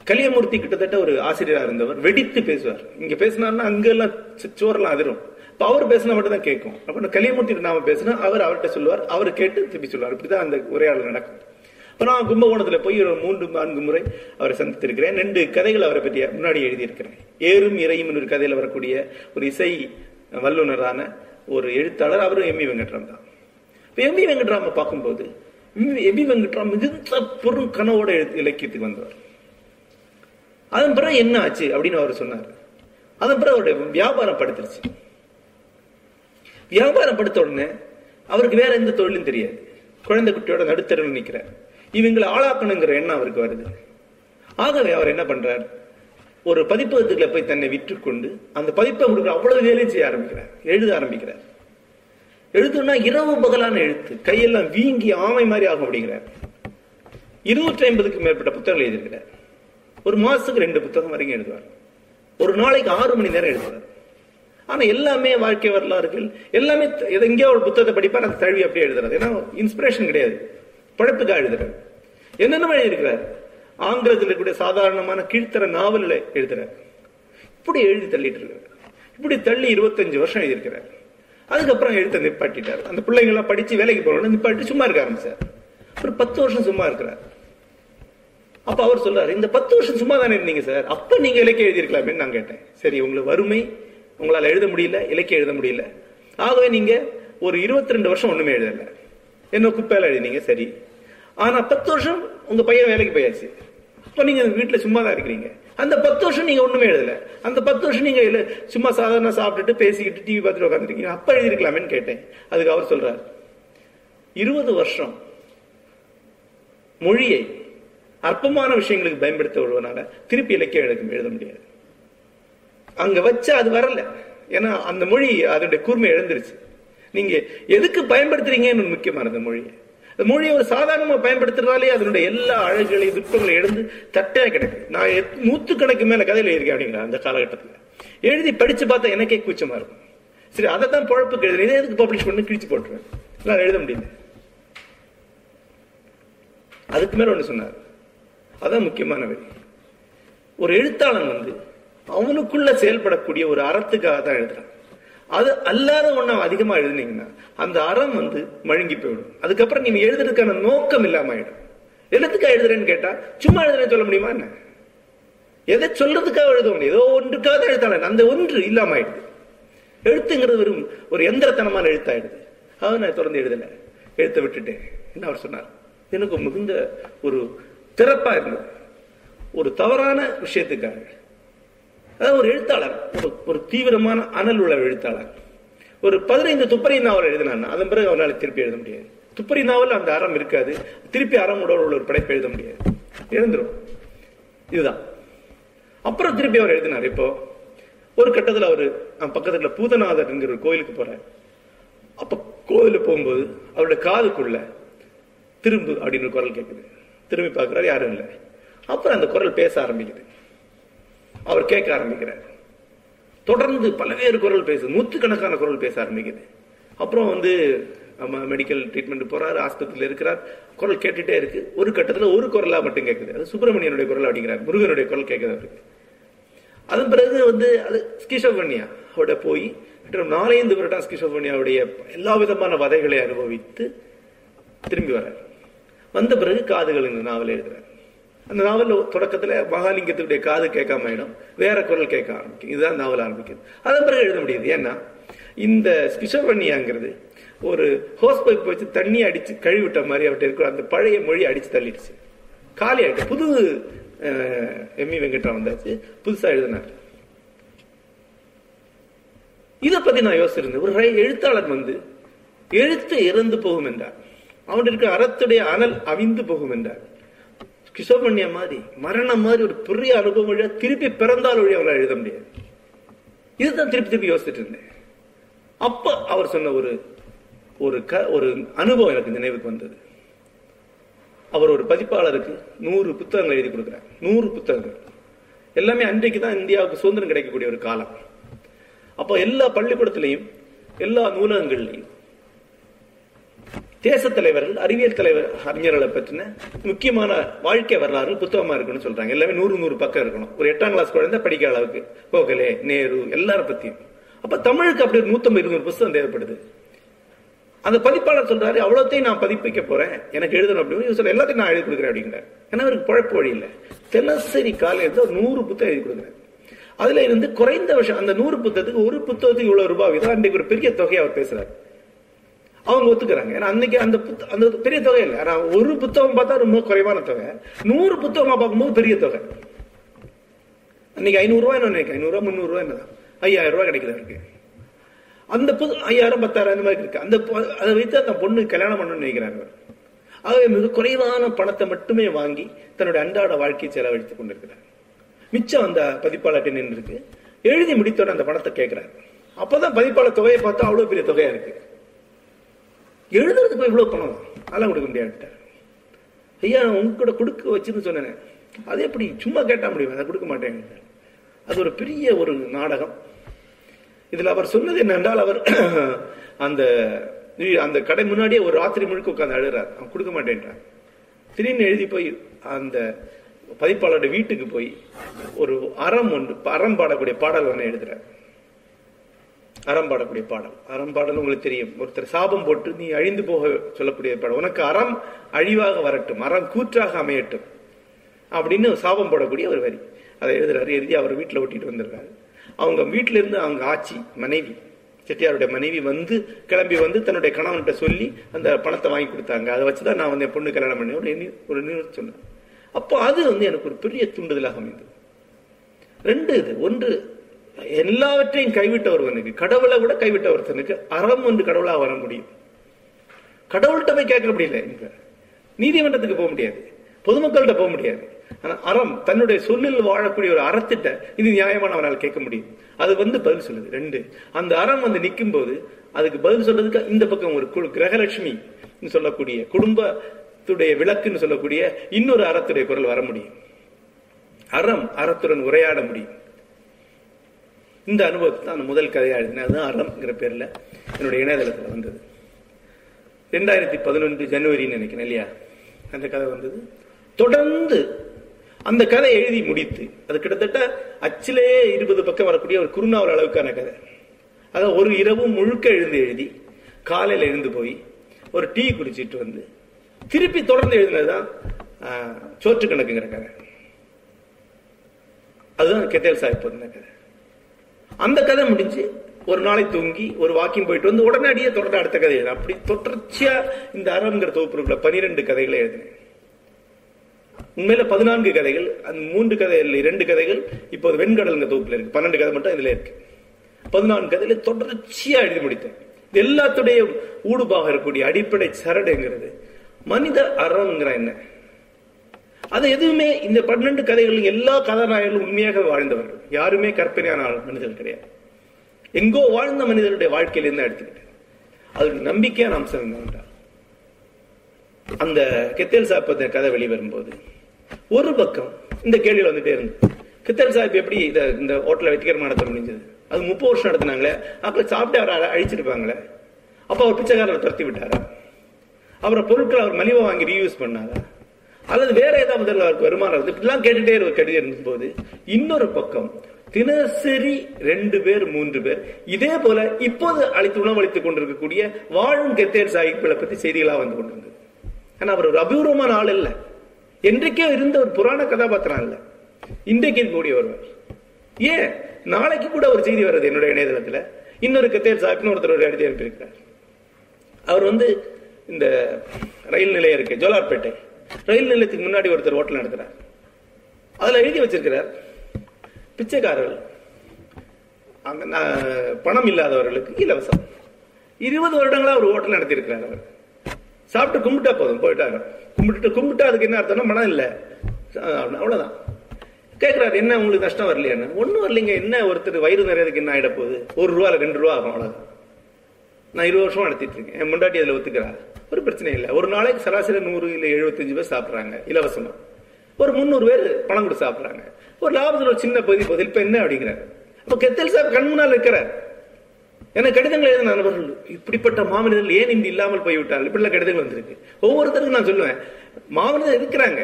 கலியமூர்த்தி கிட்டத்தட்ட ஒரு ஆசிரியரா இருந்தவர். வெடித்து பேசுவார். இங்க பேசினார்னா அங்கெல்லாம் சி- சோரெல்லாம் அதிரும். இப்போ அவர் பேசினா மட்டும் தான் கேட்கும். அப்படின்னு கலியமூர்த்தி நாம பேசினா அவர் அவர்கிட்ட சொல்லுவார். அவர் கேட்டு திருப்பி சொல்லுவார். இப்படிதான் அந்த உரையாடல் நடக்கும். இப்ப நான் கும்பகோணத்துல போய் ஒரு மூன்று நான்கு முறை அவரை சந்தித்திருக்கிறேன். ரெண்டு கதைகள் அவரை பற்றி முன்னாடி எழுதியிருக்கிறேன். ஏறும் இறையும் ஒரு கதையில வரக்கூடிய ஒரு இசை வல்லுனரான ஒரு எழுத்தாளர் அவரும் எம்மி வெங்கட்ராம் தான். எம் பி வெங்கட்ராம பார்க்கும்போது எம் வி வெங்கட்ராம் மிகுந்த பெரும் கனவோட எழுத்து இலக்கியத்துக்கு வந்தவர். அதன் பிறகு என்ன ஆச்சு அப்படின்னு அவர் சொன்னார். அதன் பிறகு அவருடைய வியாபாரம் படுத்துருச்சு. வியாபாரம் படுத்த உடனே அவருக்கு வேற எந்த தொழிலும் தெரியாது. குழந்தை குட்டியோட நடுத்தரவு நிற்கிறார் இவங்களை ஆளாக்கணுங்கிற எண்ணம் அவருக்கு வருது. ஆகவே அவர் என்ன பண்றார்? ஒரு பதிப்பகத்துக்குள்ள போய் தன்னை விற்றுக்கொண்டு அந்த பதிப்பை கொடுக்குற அவ்வளவு வேலையும் செய்ய ஆரம்பிக்கிறார். எழுத ஆரம்பிக்கிறார். எழுதுனா இரவு பகலான எழுத்து. கையெல்லாம் வீங்கி ஆமை மாதிரி ஆகும் அப்படிங்கிறார். இருநூற்றி ஐம்பதுக்கு மேற்பட்ட புத்தகங்கள் எழுதியிருக்கிறார். ஒரு மாசத்துக்கு ரெண்டு புத்தகம் வரைக்கும் எழுதுவார். ஒரு நாளைக்கு ஆறு மணி நேரம் எழுதுவார். ஆனா எல்லாமே வாழ்க்கை வரலாறுகள் எல்லாமே எது- எங்கேயோ ஒரு புத்தகத்தை படிப்பார் அந்த தழுவி அப்படியே எழுதுறது ஏன்னா இன்ஸ்பிரேஷன் கிடையாது. படைப்புக்காக எழுதுறாரு என்னென்ன எழுதியிருக்கிறார் ஆங்கிலத்தில் இருக்கக்கூடிய சாதாரணமான கீழ்த்தர நாவலில் எழுதுறார் இப்படி எழுதி தள்ளிட்டு இருக்காரு. இப்படி தள்ளி இருபத்தஞ்சு வருஷம் எழுதியிருக்கிறார். அதுக்கப்புறம் எழுத்த நிப்பாட்டிட்டார். அந்த பிள்ளைங்க படிச்சு வேலைக்கு போறோம்னு நிப்பாட்டி சும்மா இருக்க ஆரம்பிச்சார். ஒரு பத்து வருஷம் சும்மா இருக்கிறார். அப்ப அவர் சொல்றாரு இந்த பத்து வருஷம் சும்மா தானே இருந்தீங்க சார்? அப்ப நீங்க இலக்கியம் எழுதியிருக்கலாமே நான் கேட்டேன். சரி உங்களுக்கு வறுமை உங்களால் எழுத முடியல இலக்கியம் எழுத முடியல. ஆகவே நீங்க ஒரு இருபத்தி ரெண்டு வருஷம் ஒண்ணுமே எழுதல. என்ன குப்பையில எழுதினீங்க சரி. ஆனா பத்து வருஷம் உங்க பையன் வேலைக்கு போயாச்சு. இப்போ நீங்க வீட்டுல சும்மா தான் இருக்கிறீங்க. அந்த பத்து வருஷம் நீங்க ஒண்ணுமே எழுதல. அந்த பத்து வருஷம் நீங்க சும்மா சாதாரண சாப்பிட்டுட்டு பேசிக்கிட்டு டிவி பார்த்துட்டு உட்காந்துருக்கீங்க அப்ப எழுதிருக்கலாமேன்னு கேட்டேன். அதுக்கு அவர் சொல்றாரு. இருபது வருஷம் மொழியை அற்பமான விஷயங்களுக்கு பயன்படுத்த விடுவனால திருப்பி இலக்கியம் எழுத எழுத முடியாது. அங்க வச்சா அது வரல. ஏன்னா அந்த மொழி அதனுடைய கூர்மை இழந்துருச்சு. நீங்க எதுக்கு பயன்படுத்துறீங்கன்னு முக்கியமானது மொழியை. மொழியை ஒரு சாதாரணமா பயன்படுத்துறதாலே அதனுடைய எல்லா அழகுகளையும் விருப்பங்களையும் எழுந்து தட்டையாக கிடக்கு. நான் எத்- நூத்துக்கணக்கு மேல கதையில இருக்கேன் அப்படிங்கிற அந்த காலகட்டத்துல. எழுதி படிச்சு பார்த்தா எனக்கே கூச்சமா இருக்கும். சரி அதை தான் பொழப்புக்கு எழுதுறேன். இதை எதுக்கு பப்ளிஷ் பண்ணி? கிழிச்சு போட்டுருவேன். நான் எழுத முடியல. அதுக்கு மேல ஒண்ணு சொன்னார். அதான் முக்கியமான வழி ஒரு எழுத்தாளன் வந்து அவனுக்குள்ள செயல்படக்கூடிய ஒரு அறத்துக்காக தான் எழுதுறான். அது அல்லாத ஒண்ணா அதிகமா எழுதுனீங்கன்னா அந்த அறம் வந்து மழுங்கி போயிடும். அதுக்கப்புறம் நீங்கள் எழுதுறதுக்கான நோக்கம் இல்லாமல் ஆயிடும். எழுத்துக்காக எழுதுறேன்னு கேட்டா சும்மா எழுதுறேன்னு சொல்ல முடியுமா என்ன? எதை சொல்றதுக்காக எழுத முடியும்? ஏதோ ஒன்றுக்காக தான் எழுத்தாளன் அந்த ஒன்று இல்லாம ஆயிடுது. எழுத்துங்கிறது வெறும் ஒரு எந்திரத்தனமான எழுத்தாயிடுது. அதை நான் தொடர்ந்து எழுதல. எழுத்த விட்டுட்டேன். என்ன அவர் சொன்னார்? எனக்கு மிகுந்த ஒரு திறப்பாக இருந்தது. ஒரு தவறான விஷயத்துக்காக. அதாவது ஒரு எழுத்தாளர் ஒரு தீவிரமான அனல் உள்ள எழுத்தாளர். ஒரு பதினைந்து துப்பறி நாவல் எழுதினான் அதன் பிறகு அவரால் திருப்பி எழுத முடியாது. துப்பறி நாவல் அந்த அறம் இருக்காது திருப்பி அறம் உடல் உள்ள ஒரு படைப்பு எழுத முடியாது. எழுந்துரும். இதுதான். அப்புறம் திருப்பி அவர் எழுதினார். இப்போ ஒரு கட்டத்தில் அவர் பக்கத்தில் பூதநாதர் பூதநாதர்ங்கிற ஒரு கோயிலுக்கு போறார். அப்ப கோயிலுக்கு போகும்போது அவருடைய காதுக்குள்ள திரும்பு அப்படின்னு ஒரு குரல் கேட்குது திரும்பி பார்க்குறாரு யாரும் இல்லை. அப்புறம் அந்த குரல் பேச ஆரம்பிக்குது. அவர் கேட்க ஆரம்பிக்கிறார். தொடர்ந்து பல்வேறு குரல் பேசு நூற்றுக்கணக்கான குரல் பேச ஆரம்பிக்குது. அப்புறம் வந்து நம்ம மெடிக்கல் ட்ரீட்மெண்ட் போறாரு ஆஸ்பத்திரியில் இருக்கிறார். குரல் கேட்டுட்டே இருக்கு. ஒரு கட்டத்தில் ஒரு குரலா மட்டும் கேட்குது அது சுப்பிரமணியனுடைய குரல் அப்படிங்கிறார் முருகனுடைய குரல் கேட்குது அவருக்கு. அதன் பிறகு வந்து அது ஸ்கிஷோபன்யா அவட போய் கிட்டத்தட்ட வருடம் ஸ்கிஷோபன்யாவுடைய எல்லா விதமான வதைகளை அனுபவித்து திரும்பி வர்றார். வந்த பிறகு காதுகள் இந்த நாவல் எழுதுறாரு. அந்த நாவல் தொடக்கத்துல மகாலிங்கத்துடைய காது கேட்காம ஆயிடும். வேற குரல் கேட்க ஆரம்பிக்கும். இதுதான் நாவல் ஆரம்பிக்குது அதன் பிறகு எழுத முடியுது. ஏன்னா இந்த ஸ்கிசோபனியாங்கிறது ஒரு ஹோஸ் பைப் வச்சு தண்ணி அடிச்சு கழுவிட்ட மாதிரி அவர்கிட்ட இருக்கிற அந்த பழைய மொழி அடிச்சு தள்ளிடுச்சு. காலி ஆயிட்டு புது எம். இ வெங்கட்ராம் வந்தாச்சு. புதுசா எழுதினார். இதை பத்தி நான் யோசிச்சிருந்தேன். ஒரு ரை- எழுத்தாளர் வந்து எழுத்து இறந்து போகும் என்றார். அவன் இருக்கிற அறத்துடைய அனல் அவிந்து போகும் என்றார். கிஷோபண்யா மாதிரி மரணம் மாதிரி ஒரு பெரிய அனுபவம் வழியா திருப்பி பிறந்தால் வழி அவரால் எழுத முடியாது. இதுதான் திருப்பி திருப்பி யோசிச்சுட்டு இருந்தேன். அப்ப அவர் சொன்ன ஒரு ஒரு க ஒரு அனுபவம் எனக்கு நினைவுக்கு வந்தது. அவர் ஒரு பதிப்பாளருக்கு நூறு புத்தகங்கள் எழுதி கொடுக்குறார். நூறு புத்தகங்கள். எல்லாமே அன்றைக்கு தான் இந்தியாவுக்கு சுதந்திரம் கிடைக்கக்கூடிய ஒரு காலம். அப்போ எல்லா பள்ளிக்கூடத்திலையும் எல்லா நூலகங்கள்லையும் தேச தலைவர்கள் அறிவியல் தலைவர் அறிஞர்களை பற்றின முக்கியமான வாழ்க்கை வரலாறு புத்தகமா இருக்கணும்னு சொல்றாங்க. எல்லாமே நூறு நூறு பக்கம் இருக்கணும். ஒரு எட்டாம் கிளாஸ் குழந்தை படிக்கிற அளவுக்கு. கோகலே நேரு எல்லார பத்தியும். அப்ப தமிழுக்கு அப்படி ஒரு நூத்தம்பது இருநூறு புத்தகம் தேவைப்படுது. அந்த பதிப்பாளர் சொல்றாரு அவ்வளோத்தையும் நான் பதிப்பிக்க போறேன். எனக்கு எழுதணும் அப்படின்னு. சொல்ல சொல்ற எல்லாத்தையும் நான் எழுதி கொடுக்குறேன் அப்படிங்கிறார். ஏன்னா அவருக்கு குழப்ப வழி இல்லை. தினசரி காலையில் ஒரு நூறு புத்தகம் எழுதி கொடுக்குறேன் அதுல இருந்து குறைந்த வருஷம் அந்த நூறு புத்தகத்துக்கு ஒரு புத்தகத்துக்கு இவ்வளவு ரூபாய் தான் அன்றைக்கு ஒரு பெரிய தொகையை அவர் பேசுறாரு. அவங்க ஒத்துக்கிறாங்க. ஏன்னா அன்னைக்கு அந்த புத்த- அந்த பெரிய தொகை இல்லை. ஆனா ஒரு புத்தகம் பார்த்தா ரொம்ப குறைவான தொகை. நூறு புத்தகமாக பார்க்கும்போது பெரிய தொகை. அன்னைக்கு ஐநூறு என்ன நினைக்கிறேன்? ஐநூறு ரூபாய் முந்நூறு என்னதான்? ஐயாயிரம் ரூபாய் கிடைக்குது அவருக்கு அந்த புது ஐயாயிரம் பத்தாயிரம் அந்த மாதிரி இருக்கு. அந்த அதை வைத்து அந்த பொண்ணு கல்யாணம் பண்ணணும்னு நினைக்கிறாங்க ஆகவே மிக குறைவான பணத்தை மட்டுமே வாங்கி தன்னுடைய அன்றாட வாழ்க்கையை செலவழித்துக் கொண்டிருக்கிறார். மிச்சம் அந்த பதிப்பாளர்கிட்ட நின்று இருக்கு எழுதி முடித்தோட அந்த பணத்தை கேட்கிறார். அப்பதான் பதிப்பாளர் தொகையை பார்த்தா அவ்வளவு பெரிய தொகையா இருக்கு. எழுதுறதுக்கு இவ்வளவு பணம் அதெல்லாம் கொடுக்க முடியாது ஐயா உங்ககிட்ட கூட கொடுக்க வச்சுன்னு சொன்னேன். அது எப்படி? சும்மா கேட்டா முடியும்? அதை கொடுக்க மாட்டேன் அது ஒரு பெரிய ஒரு நாடகம். இதுல அவர் சொன்னது என்னென்றால் அவர் அந்த அந்த கடை முன்னாடியே ஒரு ராத்திரி முழுக்க உட்காந்து அழுகிறார். அவன் கொடுக்க மாட்டேன்றான். திடீர்னு எழுதி போய் அந்த பதிப்பாளருடைய வீட்டுக்கு போய் ஒரு அறம் ஒன்று அறம் பாடக்கூடிய பாடல் ஒன்று எழுதுறார். அறம் பாடக்கூடிய பாடல். அறம் பாடல் உங்களுக்கு தெரியும். ஒருத்தர் சாபம் போட்டு நீ அழிந்து போக சொல்லக்கூடிய பாடல். உனக்கு அறம் அழிவாக வரட்டும். அறம் கூற்றாக அமையட்டும். அப்படின்னு சாபம் போடக்கூடிய ஒரு வரி. அதை எழுதுறாரு. எழுதி அவர் வீட்டில் ஓட்டிட்டு வந்திருக்காரு அவங்க வீட்டில இருந்து அவங்க ஆச்சி மனைவி செட்டியாருடைய மனைவி வந்து கிளம்பி வந்து தன்னுடைய கணவன்கிட்ட சொல்லி அந்த பணத்தை வாங்கி கொடுத்தாங்க. அதை வச்சுதான் நான் வந்து என் பொண்ணு கல்யாணம் பண்ணி ஒரு ஒரு சொன்னேன் அப்போ அது வந்து எனக்கு ஒரு பெரிய தூண்டுதலாக அமைந்தது. ரெண்டு இது. ஒன்று எல்லாவற்றையும் கைவிட்ட ஒருவனுக்கு கடவுளை கூட கைவிட்ட ஒருத்தனுக்கு அறம் ஒன்று கடவுளா வர முடியும். கடவுள்கிட்ட போய் கேட்க முடியல இங்க நீதிமன்றத்துக்கு போக முடியாது. பொதுமக்கள்கிட்ட போக முடியாது. ஆனா அறம் தன்னுடைய சொல்லில் வாழக்கூடிய ஒரு அறத்திட்ட இது நியாயமான அவரால் கேட்க முடியும். அது வந்து பதில் சொல்லுது. ரெண்டு அந்த அறம் வந்து நிற்கும் போது அதுக்கு பதில் சொல்றதுக்கு இந்த பக்கம் ஒரு குழு கிரகலட்சுமி சொல்லக்கூடிய குடும்பத்துடைய விளக்குன்னு சொல்லக்கூடிய இன்னொரு அறத்துடைய குரல் வர முடியும். அறம் அறத்துடன் உரையாட முடியும். இந்த அனுபவத்தை தான் அந்த முதல் கதையாக எழுதினேன். அதுதான் அறம்ங்கிற பேர்ல என்னுடைய இணையதளத்துல வந்தது. ரெண்டாயிரத்தி பதினொன்று ஜனவரின்னு நினைக்கிறேன் இல்லையா? அந்த கதை வந்தது. தொடர்ந்து அந்த கதை எழுதி முடித்து அது கிட்டத்தட்ட அச்சிலே இருபது பக்கம் வரக்கூடிய ஒரு குறுநாவல் அளவுக்கான கதை. அதான் ஒரு இரவு முழுக்க எழுந்து எழுதி காலையில எழுந்து போய் ஒரு டீ குடிச்சிட்டு வந்து திருப்பி தொடர்ந்து எழுதினதுதான் ஆஹ், சோற்று கணக்குங்கிற கதை. அதுதான் கெத்தேல் சாஹிப் பதின கதை. அந்த கதை முடிஞ்சு ஒரு நாளை தூங்கி ஒரு வாக்கிங் போயிட்டு வந்து உடனடியே தொடர்ந்து அடுத்த கதை அப்படி தொடர்ச்சியா இந்த அறம்ங்கிற தொகுப்புக்குள்ள பனிரெண்டு கதைகளை எழுதினேன் உண்மையில பதினான்கு கதைகள் அந்த மூன்று கதைகள் இரண்டு கதைகள் இப்போது வெண்கடல்ங்கிற தொகுப்புல இருக்கு. பன்னெண்டு கதை மட்டும் இதுல இருக்கு. பதினான்கு கதையில தொடர்ச்சியா எழுதி முடித்தேன். இது எல்லாத்துடைய ஊடுபாக இருக்கக்கூடிய அடிப்படை சரடுங்கிறது. மனித அறம்ங்கிற என்ன? அது எதுவுமே இந்த பன்னெண்டு கதைகளில் எல்லா கதாநாயகர்களும் உண்மையாக வாழ்ந்தவர்கள். யாருமே கற்பனையான மனிதர்கள் கிடையாது. எங்கோ வாழ்ந்த மனிதர்களுடைய வாழ்க்கையிலிருந்து எடுத்துக்கிட்டேன் அதுக்கு நம்பிக்கையான அம்சம் என்னவென்றால் அந்த கெத்தேல் சாஹிப் கதை வெளிவரும்போது ஒரு பக்கம் இந்த கேள்வி வந்துட்டே இருந்து கித்தல் சாஹிப் எப்படி இதை இந்த ஹோட்டலை வெற்றிகரமாக நடத்த முடிஞ்சது அது முப்பது வருஷம் நடத்தினாங்களே அப்புறம் சாப்பிட்டு அவரை அழிச்சிருப்பாங்களே? அப்போ அவர் பிச்சைக்காரரை துரத்தி விட்டாரா? அவரை பொருட்கள் அவர் மலிவா வாங்கி ரீயூஸ் பண்ணாரா? அல்லது வேற ஏதாவது முதல்ல அவருக்கு வருமானம் இப்படிலாம் கேட்டுட்டே ஒரு கடிதம் போது இன்னொரு பக்கம் தினசரி ரெண்டு பேர் மூன்று பேர் இதே போல இப்போது அழைத்து உணவளித்துக் கொண்டிருக்கக்கூடிய வாழும் கெத்தேர் சாஹிப்களை பத்தி செய்திகளா வந்து கொண்டிருந்தது. ஆனா அவர் ஒரு அபூர்வமான ஆள் இல்ல. என்றைக்கே இருந்த ஒரு புராண கதாபாத்திரம் இல்ல. இன்றைக்கு கூடிய ஒருவர் ஏன்? நாளைக்கு கூட ஒரு செய்தி வருது என்னுடைய இணையதளத்துல. இன்னொரு கெத்தேர் சாஹிப்னு ஒருத்தர் ஒரு எழுதி அனுப்பியிருக்கிறார் அவர் வந்து இந்த ரயில் நிலையம் இருக்கு ஜோலார்பேட்டை. ரயில் நிலையத்துக்கு முன்னாடி ஒருத்தர் ஹோட்டல் நடத்துறார். அதுல எழுதி வச்சிருக்கிறார் பிச்சைக்காரர்கள் அந்த பணம் இல்லாதவர்களுக்கு இலவசம். இருபது வருடங்களா ஒரு ஹோட்டல் நடத்தியிருக்கிறார் அவர். சாப்பிட்டு கும்பிட்டா போதும் போயிட்டாங்க கும்பிட்டுட்டு கும்பிட்டா அதுக்கு என்ன அர்த்தம்னா மனம் இல்ல. அவ்வளவுதான். கேட்கிறாரு என்ன உங்களுக்கு நஷ்டம் வரலையான்னு. ஒண்ணும் வரலைங்க என்ன ஒருத்தர் வயிறு நிறையதுக்கு என்ன ஆயிட போகுது? ஒரு ரூபா ரெண்டு ரூபா ஆகும் அவ்வளவுதான். நான் இருபது வருஷமா நடத்திட்டு இருக்கேன். என் முண்டாட்டி அதில் ஒத்துக்கிறாரு ஒரு பிரச்சனை இல்லை. ஒரு நாளைக்கு சராசரி நூறு இல்ல எழுபத்தஞ்சு பேர் சாப்பிடுறாங்க இலவசமா. ஒரு முந்நூறு பேர் பணம் கொடுத்து சாப்பிடுறாங்க. ஒரு லாபத்துல ஒரு சின்ன பகுதி போகுது. இப்போ என்ன அப்படிங்கிறார். அப்ப கெத்தல் சார் கண் முன்னால் இருக்கிறார். ஏன்னா கடிதங்கள் எழுதின நண்பர்கள் இப்படிப்பட்ட மாமனிதர்கள் ஏன் இன்று இல்லாமல் போய்விட்டார்கள்? இப்படிலாம் கடிதங்கள் வந்திருக்கு. ஒவ்வொருத்தருக்கும் நான் சொல்லுவேன் மாமனிதர் இருக்கிறாங்க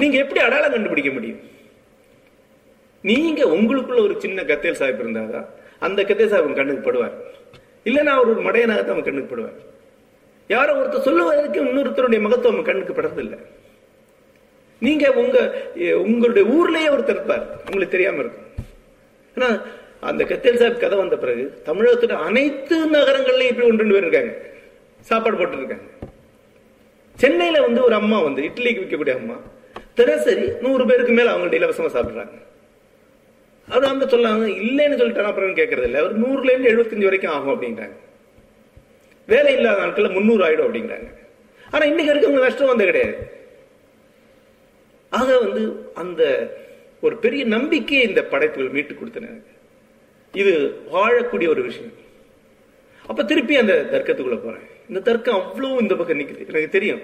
நீங்க எப்படி அடையாளம் கண்டுபிடிக்க முடியும்? நீங்க உங்களுக்குள்ள ஒரு சின்ன கத்தேல் சாஹிப் இருந்தாதான் அந்த கத்தேல் சாஹிப் கண்ணுக்கு படுவார். இல்லைன்னா அவர் ஒரு மடையனாகத்தான் அவன் கண்ணுக்கு படுவார். யாரோ ஒருத்தர் சொல்லுவதற்கு இன்னொருத்தருடைய மகத்துவம் கண்ணுக்கு படுறதில்லை. நீங்க உங்க உங்களுடைய ஊர்லயே ஒருத்தர் இருப்பார். உங்களுக்கு தெரியாம இருக்கும். ஆனா அந்த கத்தேல் சாஹிப் கதை வந்த பிறகு தமிழகத்துல அனைத்து நகரங்கள்லயும் இப்படி ஒன்று ரெண்டு பேர் இருக்காங்க. சாப்பாடு போட்டு இருக்காங்க சென்னையில வந்து ஒரு அம்மா வந்து இட்லிக்கு விற்கக்கூடிய அம்மா தினசரி நூறு பேருக்கு மேல அவங்கள்ட்ட இலவசமா சாப்பிடுறாங்க. அவர் அந்த சொல்லாங்க இல்லைன்னு சொல்லிட்டு அப்புறம் கேட்கறது இல்லை. அவர் நூறுல இருந்து எழுபத்தஞ்சு வரைக்கும் ஆகும் அப்படிங்கிறாங்க வேலை இல்லாத நாட்கள்ல முந்நூறு ஆயிடும் அப்படிங்கிறாங்க ஆனா இன்னைக்கு இருக்கவங்க நஷ்டம் வந்தது கிடையாது. ஆக வந்து அந்த ஒரு பெரிய நம்பிக்கையை இந்த படைப்புகள் மீட்டு கொடுத்தன. இது வாழக்கூடிய ஒரு விஷயம். அப்ப திருப்பி அந்த தர்க்கத்துக்குள்ள போறேன். இந்த தர்க்கம் அவ்வளவு இந்த பக்கம் நிக்குது. எனக்கு தெரியும்.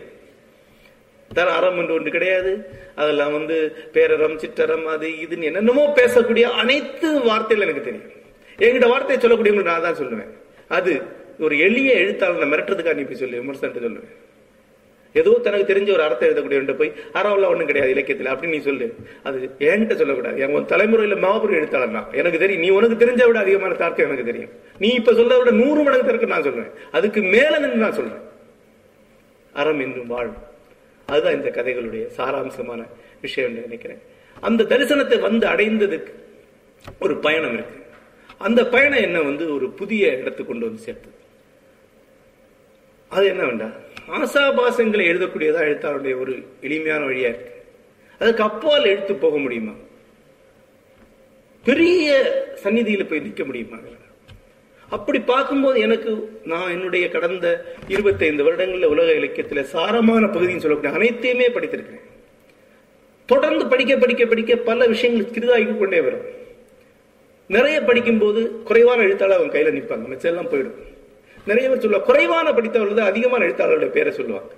தர அறம் என்று ஒன்று கிடையாது. அதெல்லாம் வந்து பேரறம் சிற்றறம் அது இதுன்னு என்னென்னமோ பேசக்கூடிய அனைத்து வார்த்தைகள் எனக்கு தெரியும். என்கிட்ட வார்த்தையை சொல்லக்கூடிய நான் தான் சொல்லுவேன். அது ஒரு எளிய எழுத்தாளனை மிரட்டுறதுக்காக நீ போய் சொல்லு விமர்சனத்தை சொல்லுவேன் ஏதோ தனக்கு தெரிஞ்ச ஒரு அர்த்தம் எழுதக்கூடியவன்ட்ட போய் அறவுல ஒண்ணும் கிடையாது இலக்கியத்துல அப்படின்னு நீ சொல்லு. அது என்கிட்ட சொல்லக்கூடாது. என் உன் தலைமுறையில மாபெரும் எழுத்தாளர் நான். எனக்கு தெரியும். நீ உனக்கு தெரிஞ்ச விட அதிகமான தார்க்கம் எனக்கு தெரியும். நீ இப்ப சொல்றத விட நூறு மடங்கு தரக்கு நான் சொல்றேன் அதுக்கு மேல நின்று நான் சொல்றேன். அறம் என்றும் வாழும் அதுதான் இந்த கதைகளுடைய சாராம்சமான விஷயம் என்று நினைக்கிறேன். அந்த தரிசனத்தை வந்து அடைந்ததுக்கு ஒரு பயணம் இருக்கு. அந்த பயணம் என்ன வந்து ஒரு புதிய இடத்துக்கு கொண்டு வந்து சேர்த்தது. அது என்ன வேண்டாம் ஆசாபாசங்களை எழுதக்கூடியதா எழுத்தாளருடைய ஒரு எளிமையான வழியா இருக்கு. அதுக்கு அப்பால் எழுத்து போக முடியுமா? பெரிய சந்நிதியில போய் நிற்க முடியுமா? அப்படி பார்க்கும்போது எனக்கு நான் என்னுடைய கடந்த இருபத்தைந்து வருடங்களில் உலக இலக்கியத்தில் சாரமான பகுதின்னு சொல்லக்கூடிய அனைத்தையுமே படித்திருக்கிறேன். தொடர்ந்து படிக்க படிக்க படிக்க பல விஷயங்கள் சிறிதாகி கொண்டே வரும். நிறைய படிக்கும்போது குறைவான எழுத்தாளர் அவங்க கையில் நிற்பாங்க மிச்சம் போயிடும். நிறைய பேர் சொல்லுவாங்க குறைவான படித்தவர்கள் தான் அதிகமான எழுத்தாளர்களுடைய பேரை சொல்லுவாங்க.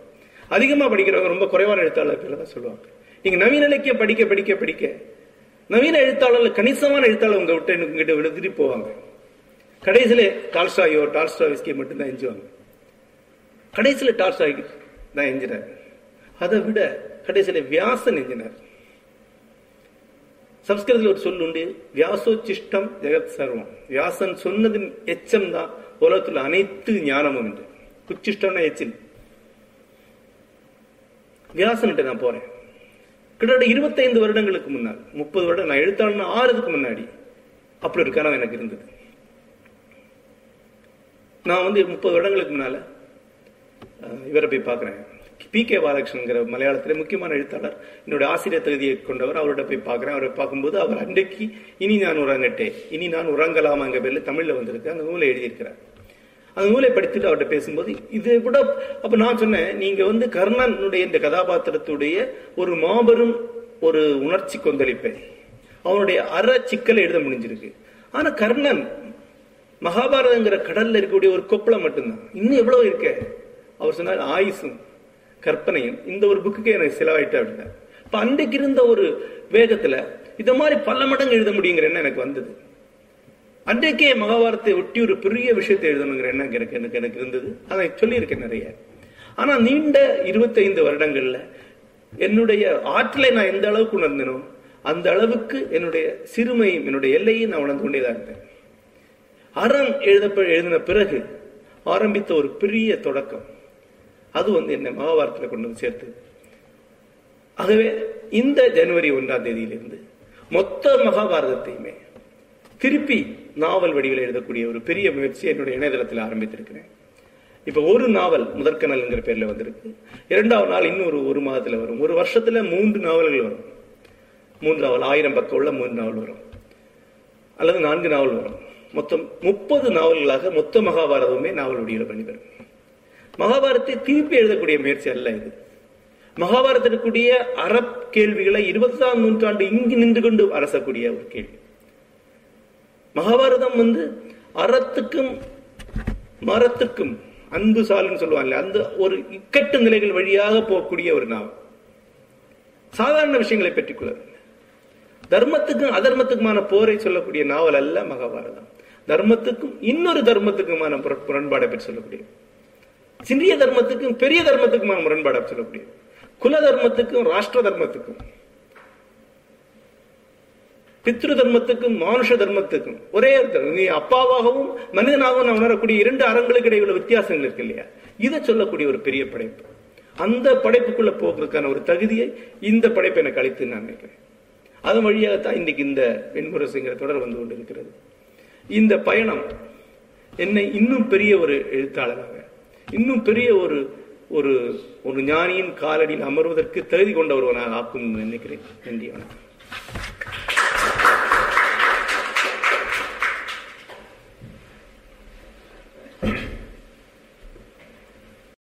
அதிகமா படிக்கிறவங்க ரொம்ப குறைவான எழுத்தாளர் பேரை தான் சொல்லுவாங்க. நீங்கள் நவீன இலக்கியம் படிக்க படிக்க படிக்க நவீன எழுத்தாளர்கள் கணிசமான எழுத்தாளர் உங்க விட்டு உங்ககிட்ட விழுந்துட்டு போவாங்க. கடைசியில டால்ஸ்டாயோ டால்ஸ்டாவிஸ்கி மட்டும்தான் எஞ்சுவாங்க கடைசியில டால்ஸ்டாய் தான் எஞ்சினார் அதை விட கடைசியில வியாசன் எஞ்சினார் சம்ஸ்கிருதத்தில் ஒரு சொல் உண்டு வியாசோச்சிஷ்டம் ஜெகத் சர்வம். வியாசன் சொன்னதின் எச்சம் தான் உலகத்தில் அனைத்து ஞானமும் என்று குச்சிஷ்டம்னா எச்சில். வியாசன்ட்டு நான் போறேன். கிட்டத்தட்ட இருபத்தைந்து வருடங்களுக்கு முன்னால் முப்பது வருடம் நான் எழுத்தாளன் ஆறுதுக்கு முன்னாடி அப்படி ஒரு கனவு எனக்கு இருந்தது. நான் வந்து முப்பது வருடங்களுக்கு முன்னால இவரை போய் பார்க்குறேன். பி கே பாலகிருஷ்ணங்கிற மலையாளத்தில் முக்கியமான எழுத்தாளர். என்னுடைய ஆசிரியர் தகுதியை கொண்டவர். அவர்கிட்ட போய் பார்க்குறேன். அவரை பார்க்கும்போது அவர் அன்றைக்கு இனி நான் உறங்கட்டே இனி நான் உறங்கலாமாங்க பேரில் தமிழில் வந்திருக்கு. அந்த நூலை எழுதியிருக்கிறார். அந்த நூலை படித்துட்டு அவர்கிட்ட பேசும்போது இதை விட அப்போ நான் சொன்னேன் நீங்கள் வந்து கர்ணனுடைய இந்த கதாபாத்திரத்துடைய ஒரு மாபெரும் ஒரு உணர்ச்சி கொந்தளிப்பை அவனுடைய அற சிக்கலை எழுத முடிஞ்சிருக்கு. ஆனால் கர்ணன் மகாபாரதங்கிற கடல்ல இருக்கக்கூடிய ஒரு கொப்பளம் மட்டும்தான். இன்னும் எவ்வளவு இருக்க. அவர் சொன்னார் ஆயுசும் கற்பனையும். இந்த ஒரு புக்குக்கே எனக்கு செலவாயிட்டு அப்படின்னா. இப்ப அன்றைக்கு இருந்த ஒரு வேகத்துல இந்த மாதிரி பல மடங்கு எழுத முடியுங்கிற எண்ணம் எனக்கு வந்தது. அன்றைக்கே மகாபாரத்தை ஒட்டி ஒரு பெரிய விஷயத்தை எழுதணுங்கிற எண்ணம் எனக்கு எனக்கு எனக்கு இருந்தது. அதை சொல்லியிருக்கேன் நிறைய. ஆனா நீண்ட இருபத்தைந்து வருடங்கள்ல என்னுடைய ஆற்றலை நான் எந்த அளவுக்கு உணர்ந்தனோ அந்த அளவுக்கு என்னுடைய சிறுமையும் என்னுடைய எல்லையும் நான் உணர்ந்து கொண்டேதான் இருந்தேன். அறம் எழுதப்ப எழுதின பிறகு ஆரம்பித்த ஒரு பெரிய தொடக்கம். அது வந்து என்னை மகாபாரத்தில் கொண்டு வந்து சேர்த்து. ஆகவே இந்த ஜனவரி ஒன்றாம் தேதியிலிருந்து மொத்த மகாபாரதத்தையுமே திருப்பி நாவல் வடிவில் எழுதக்கூடிய ஒரு பெரிய முயற்சி என்னுடைய இணையதளத்தில் ஆரம்பித்திருக்கிறேன். இப்ப ஒரு நாவல் முதற்கனல்ங்கிற பேர்ல வந்திருக்கு. இரண்டாவது நாள் இன்னும் ஒரு ஒரு மாதத்துல வரும். ஒரு வருஷத்துல மூன்று நாவல்கள் வரும். மூன்று நாவல் ஆயிரம் பக்கம் உள்ள மூன்று நாவல் வரும். அல்லது நான்கு நாவல் வரும். மொத்தம் முப்பது நாவல்களாக மொத்த மகாபாரதமே நாவல் வடிவில் பண்ணிவரும் மகாபாரத்தை திருப்பி எழுதக்கூடிய முயற்சி அல்ல இது. மகாபாரதத்திற்குரிய அறப் கேள்விகளை இருபத்தாம் நூற்றாண்டு இங்கு நின்று கொண்டு அரசக்கூடிய ஒரு கேள்வி. மகாபாரதம் வந்து அறத்துக்கும் மரத்துக்கும் அன்பு சாலுன்னு சொல்லுவாங்க அந்த ஒரு இக்கட்டு நிலைகள் வழியாக போகக்கூடிய ஒரு நாவல். சாதாரண விஷயங்களை பெற்றுக்கொள்ள தர்மத்துக்கும் அதர்மத்துக்குமான போரை சொல்லக்கூடிய நாவல் அல்ல மகாபாரதம். தர்மத்துக்கும் இன்னொரு தர்மத்துக்குமான முரண்பாடை பற்றி சொல்லக்கூடிய. சிறிய தர்மத்துக்கும் பெரிய தர்மத்துக்குமான முரண்பாடை சொல்லக்கூடிய. குல தர்மத்துக்கும் ராஷ்டிர தர்மத்துக்கும் பித்ரு தர்மத்துக்கும் மானுஷ தர்மத்துக்கும் ஒரே நீ அப்பாவாகவும் மனிதனாகவும் நான் உணரக்கூடிய இரண்டு அறங்களுக்கு இடையே உள்ள வித்தியாசங்கள் இருக்கு இல்லையா? இதை சொல்லக்கூடிய ஒரு பெரிய படைப்பு. அந்த படைப்புக்குள்ள போகிறதுக்கான ஒரு தகுதியை இந்த படைப்பை எனக்கு அளித்து நான் நினைக்கிறேன். அதன் வழியாகத்தான் இன்னைக்கு இந்த வெண்முரசுங்கிற தொடர் வந்து கொண்டு இருக்கிறது இந்த பயணம் என்னை இன்னும் பெரிய ஒரு எழுத்தாளராக இன்னும் பெரிய ஒரு ஒரு ஒரு ஞானியின் காலடியில் அமர்வதற்கு தகுதி கொண்ட ஒருவனாக ஆக்கும் நினைக்கிறேன். நன்றி வணக்கம்.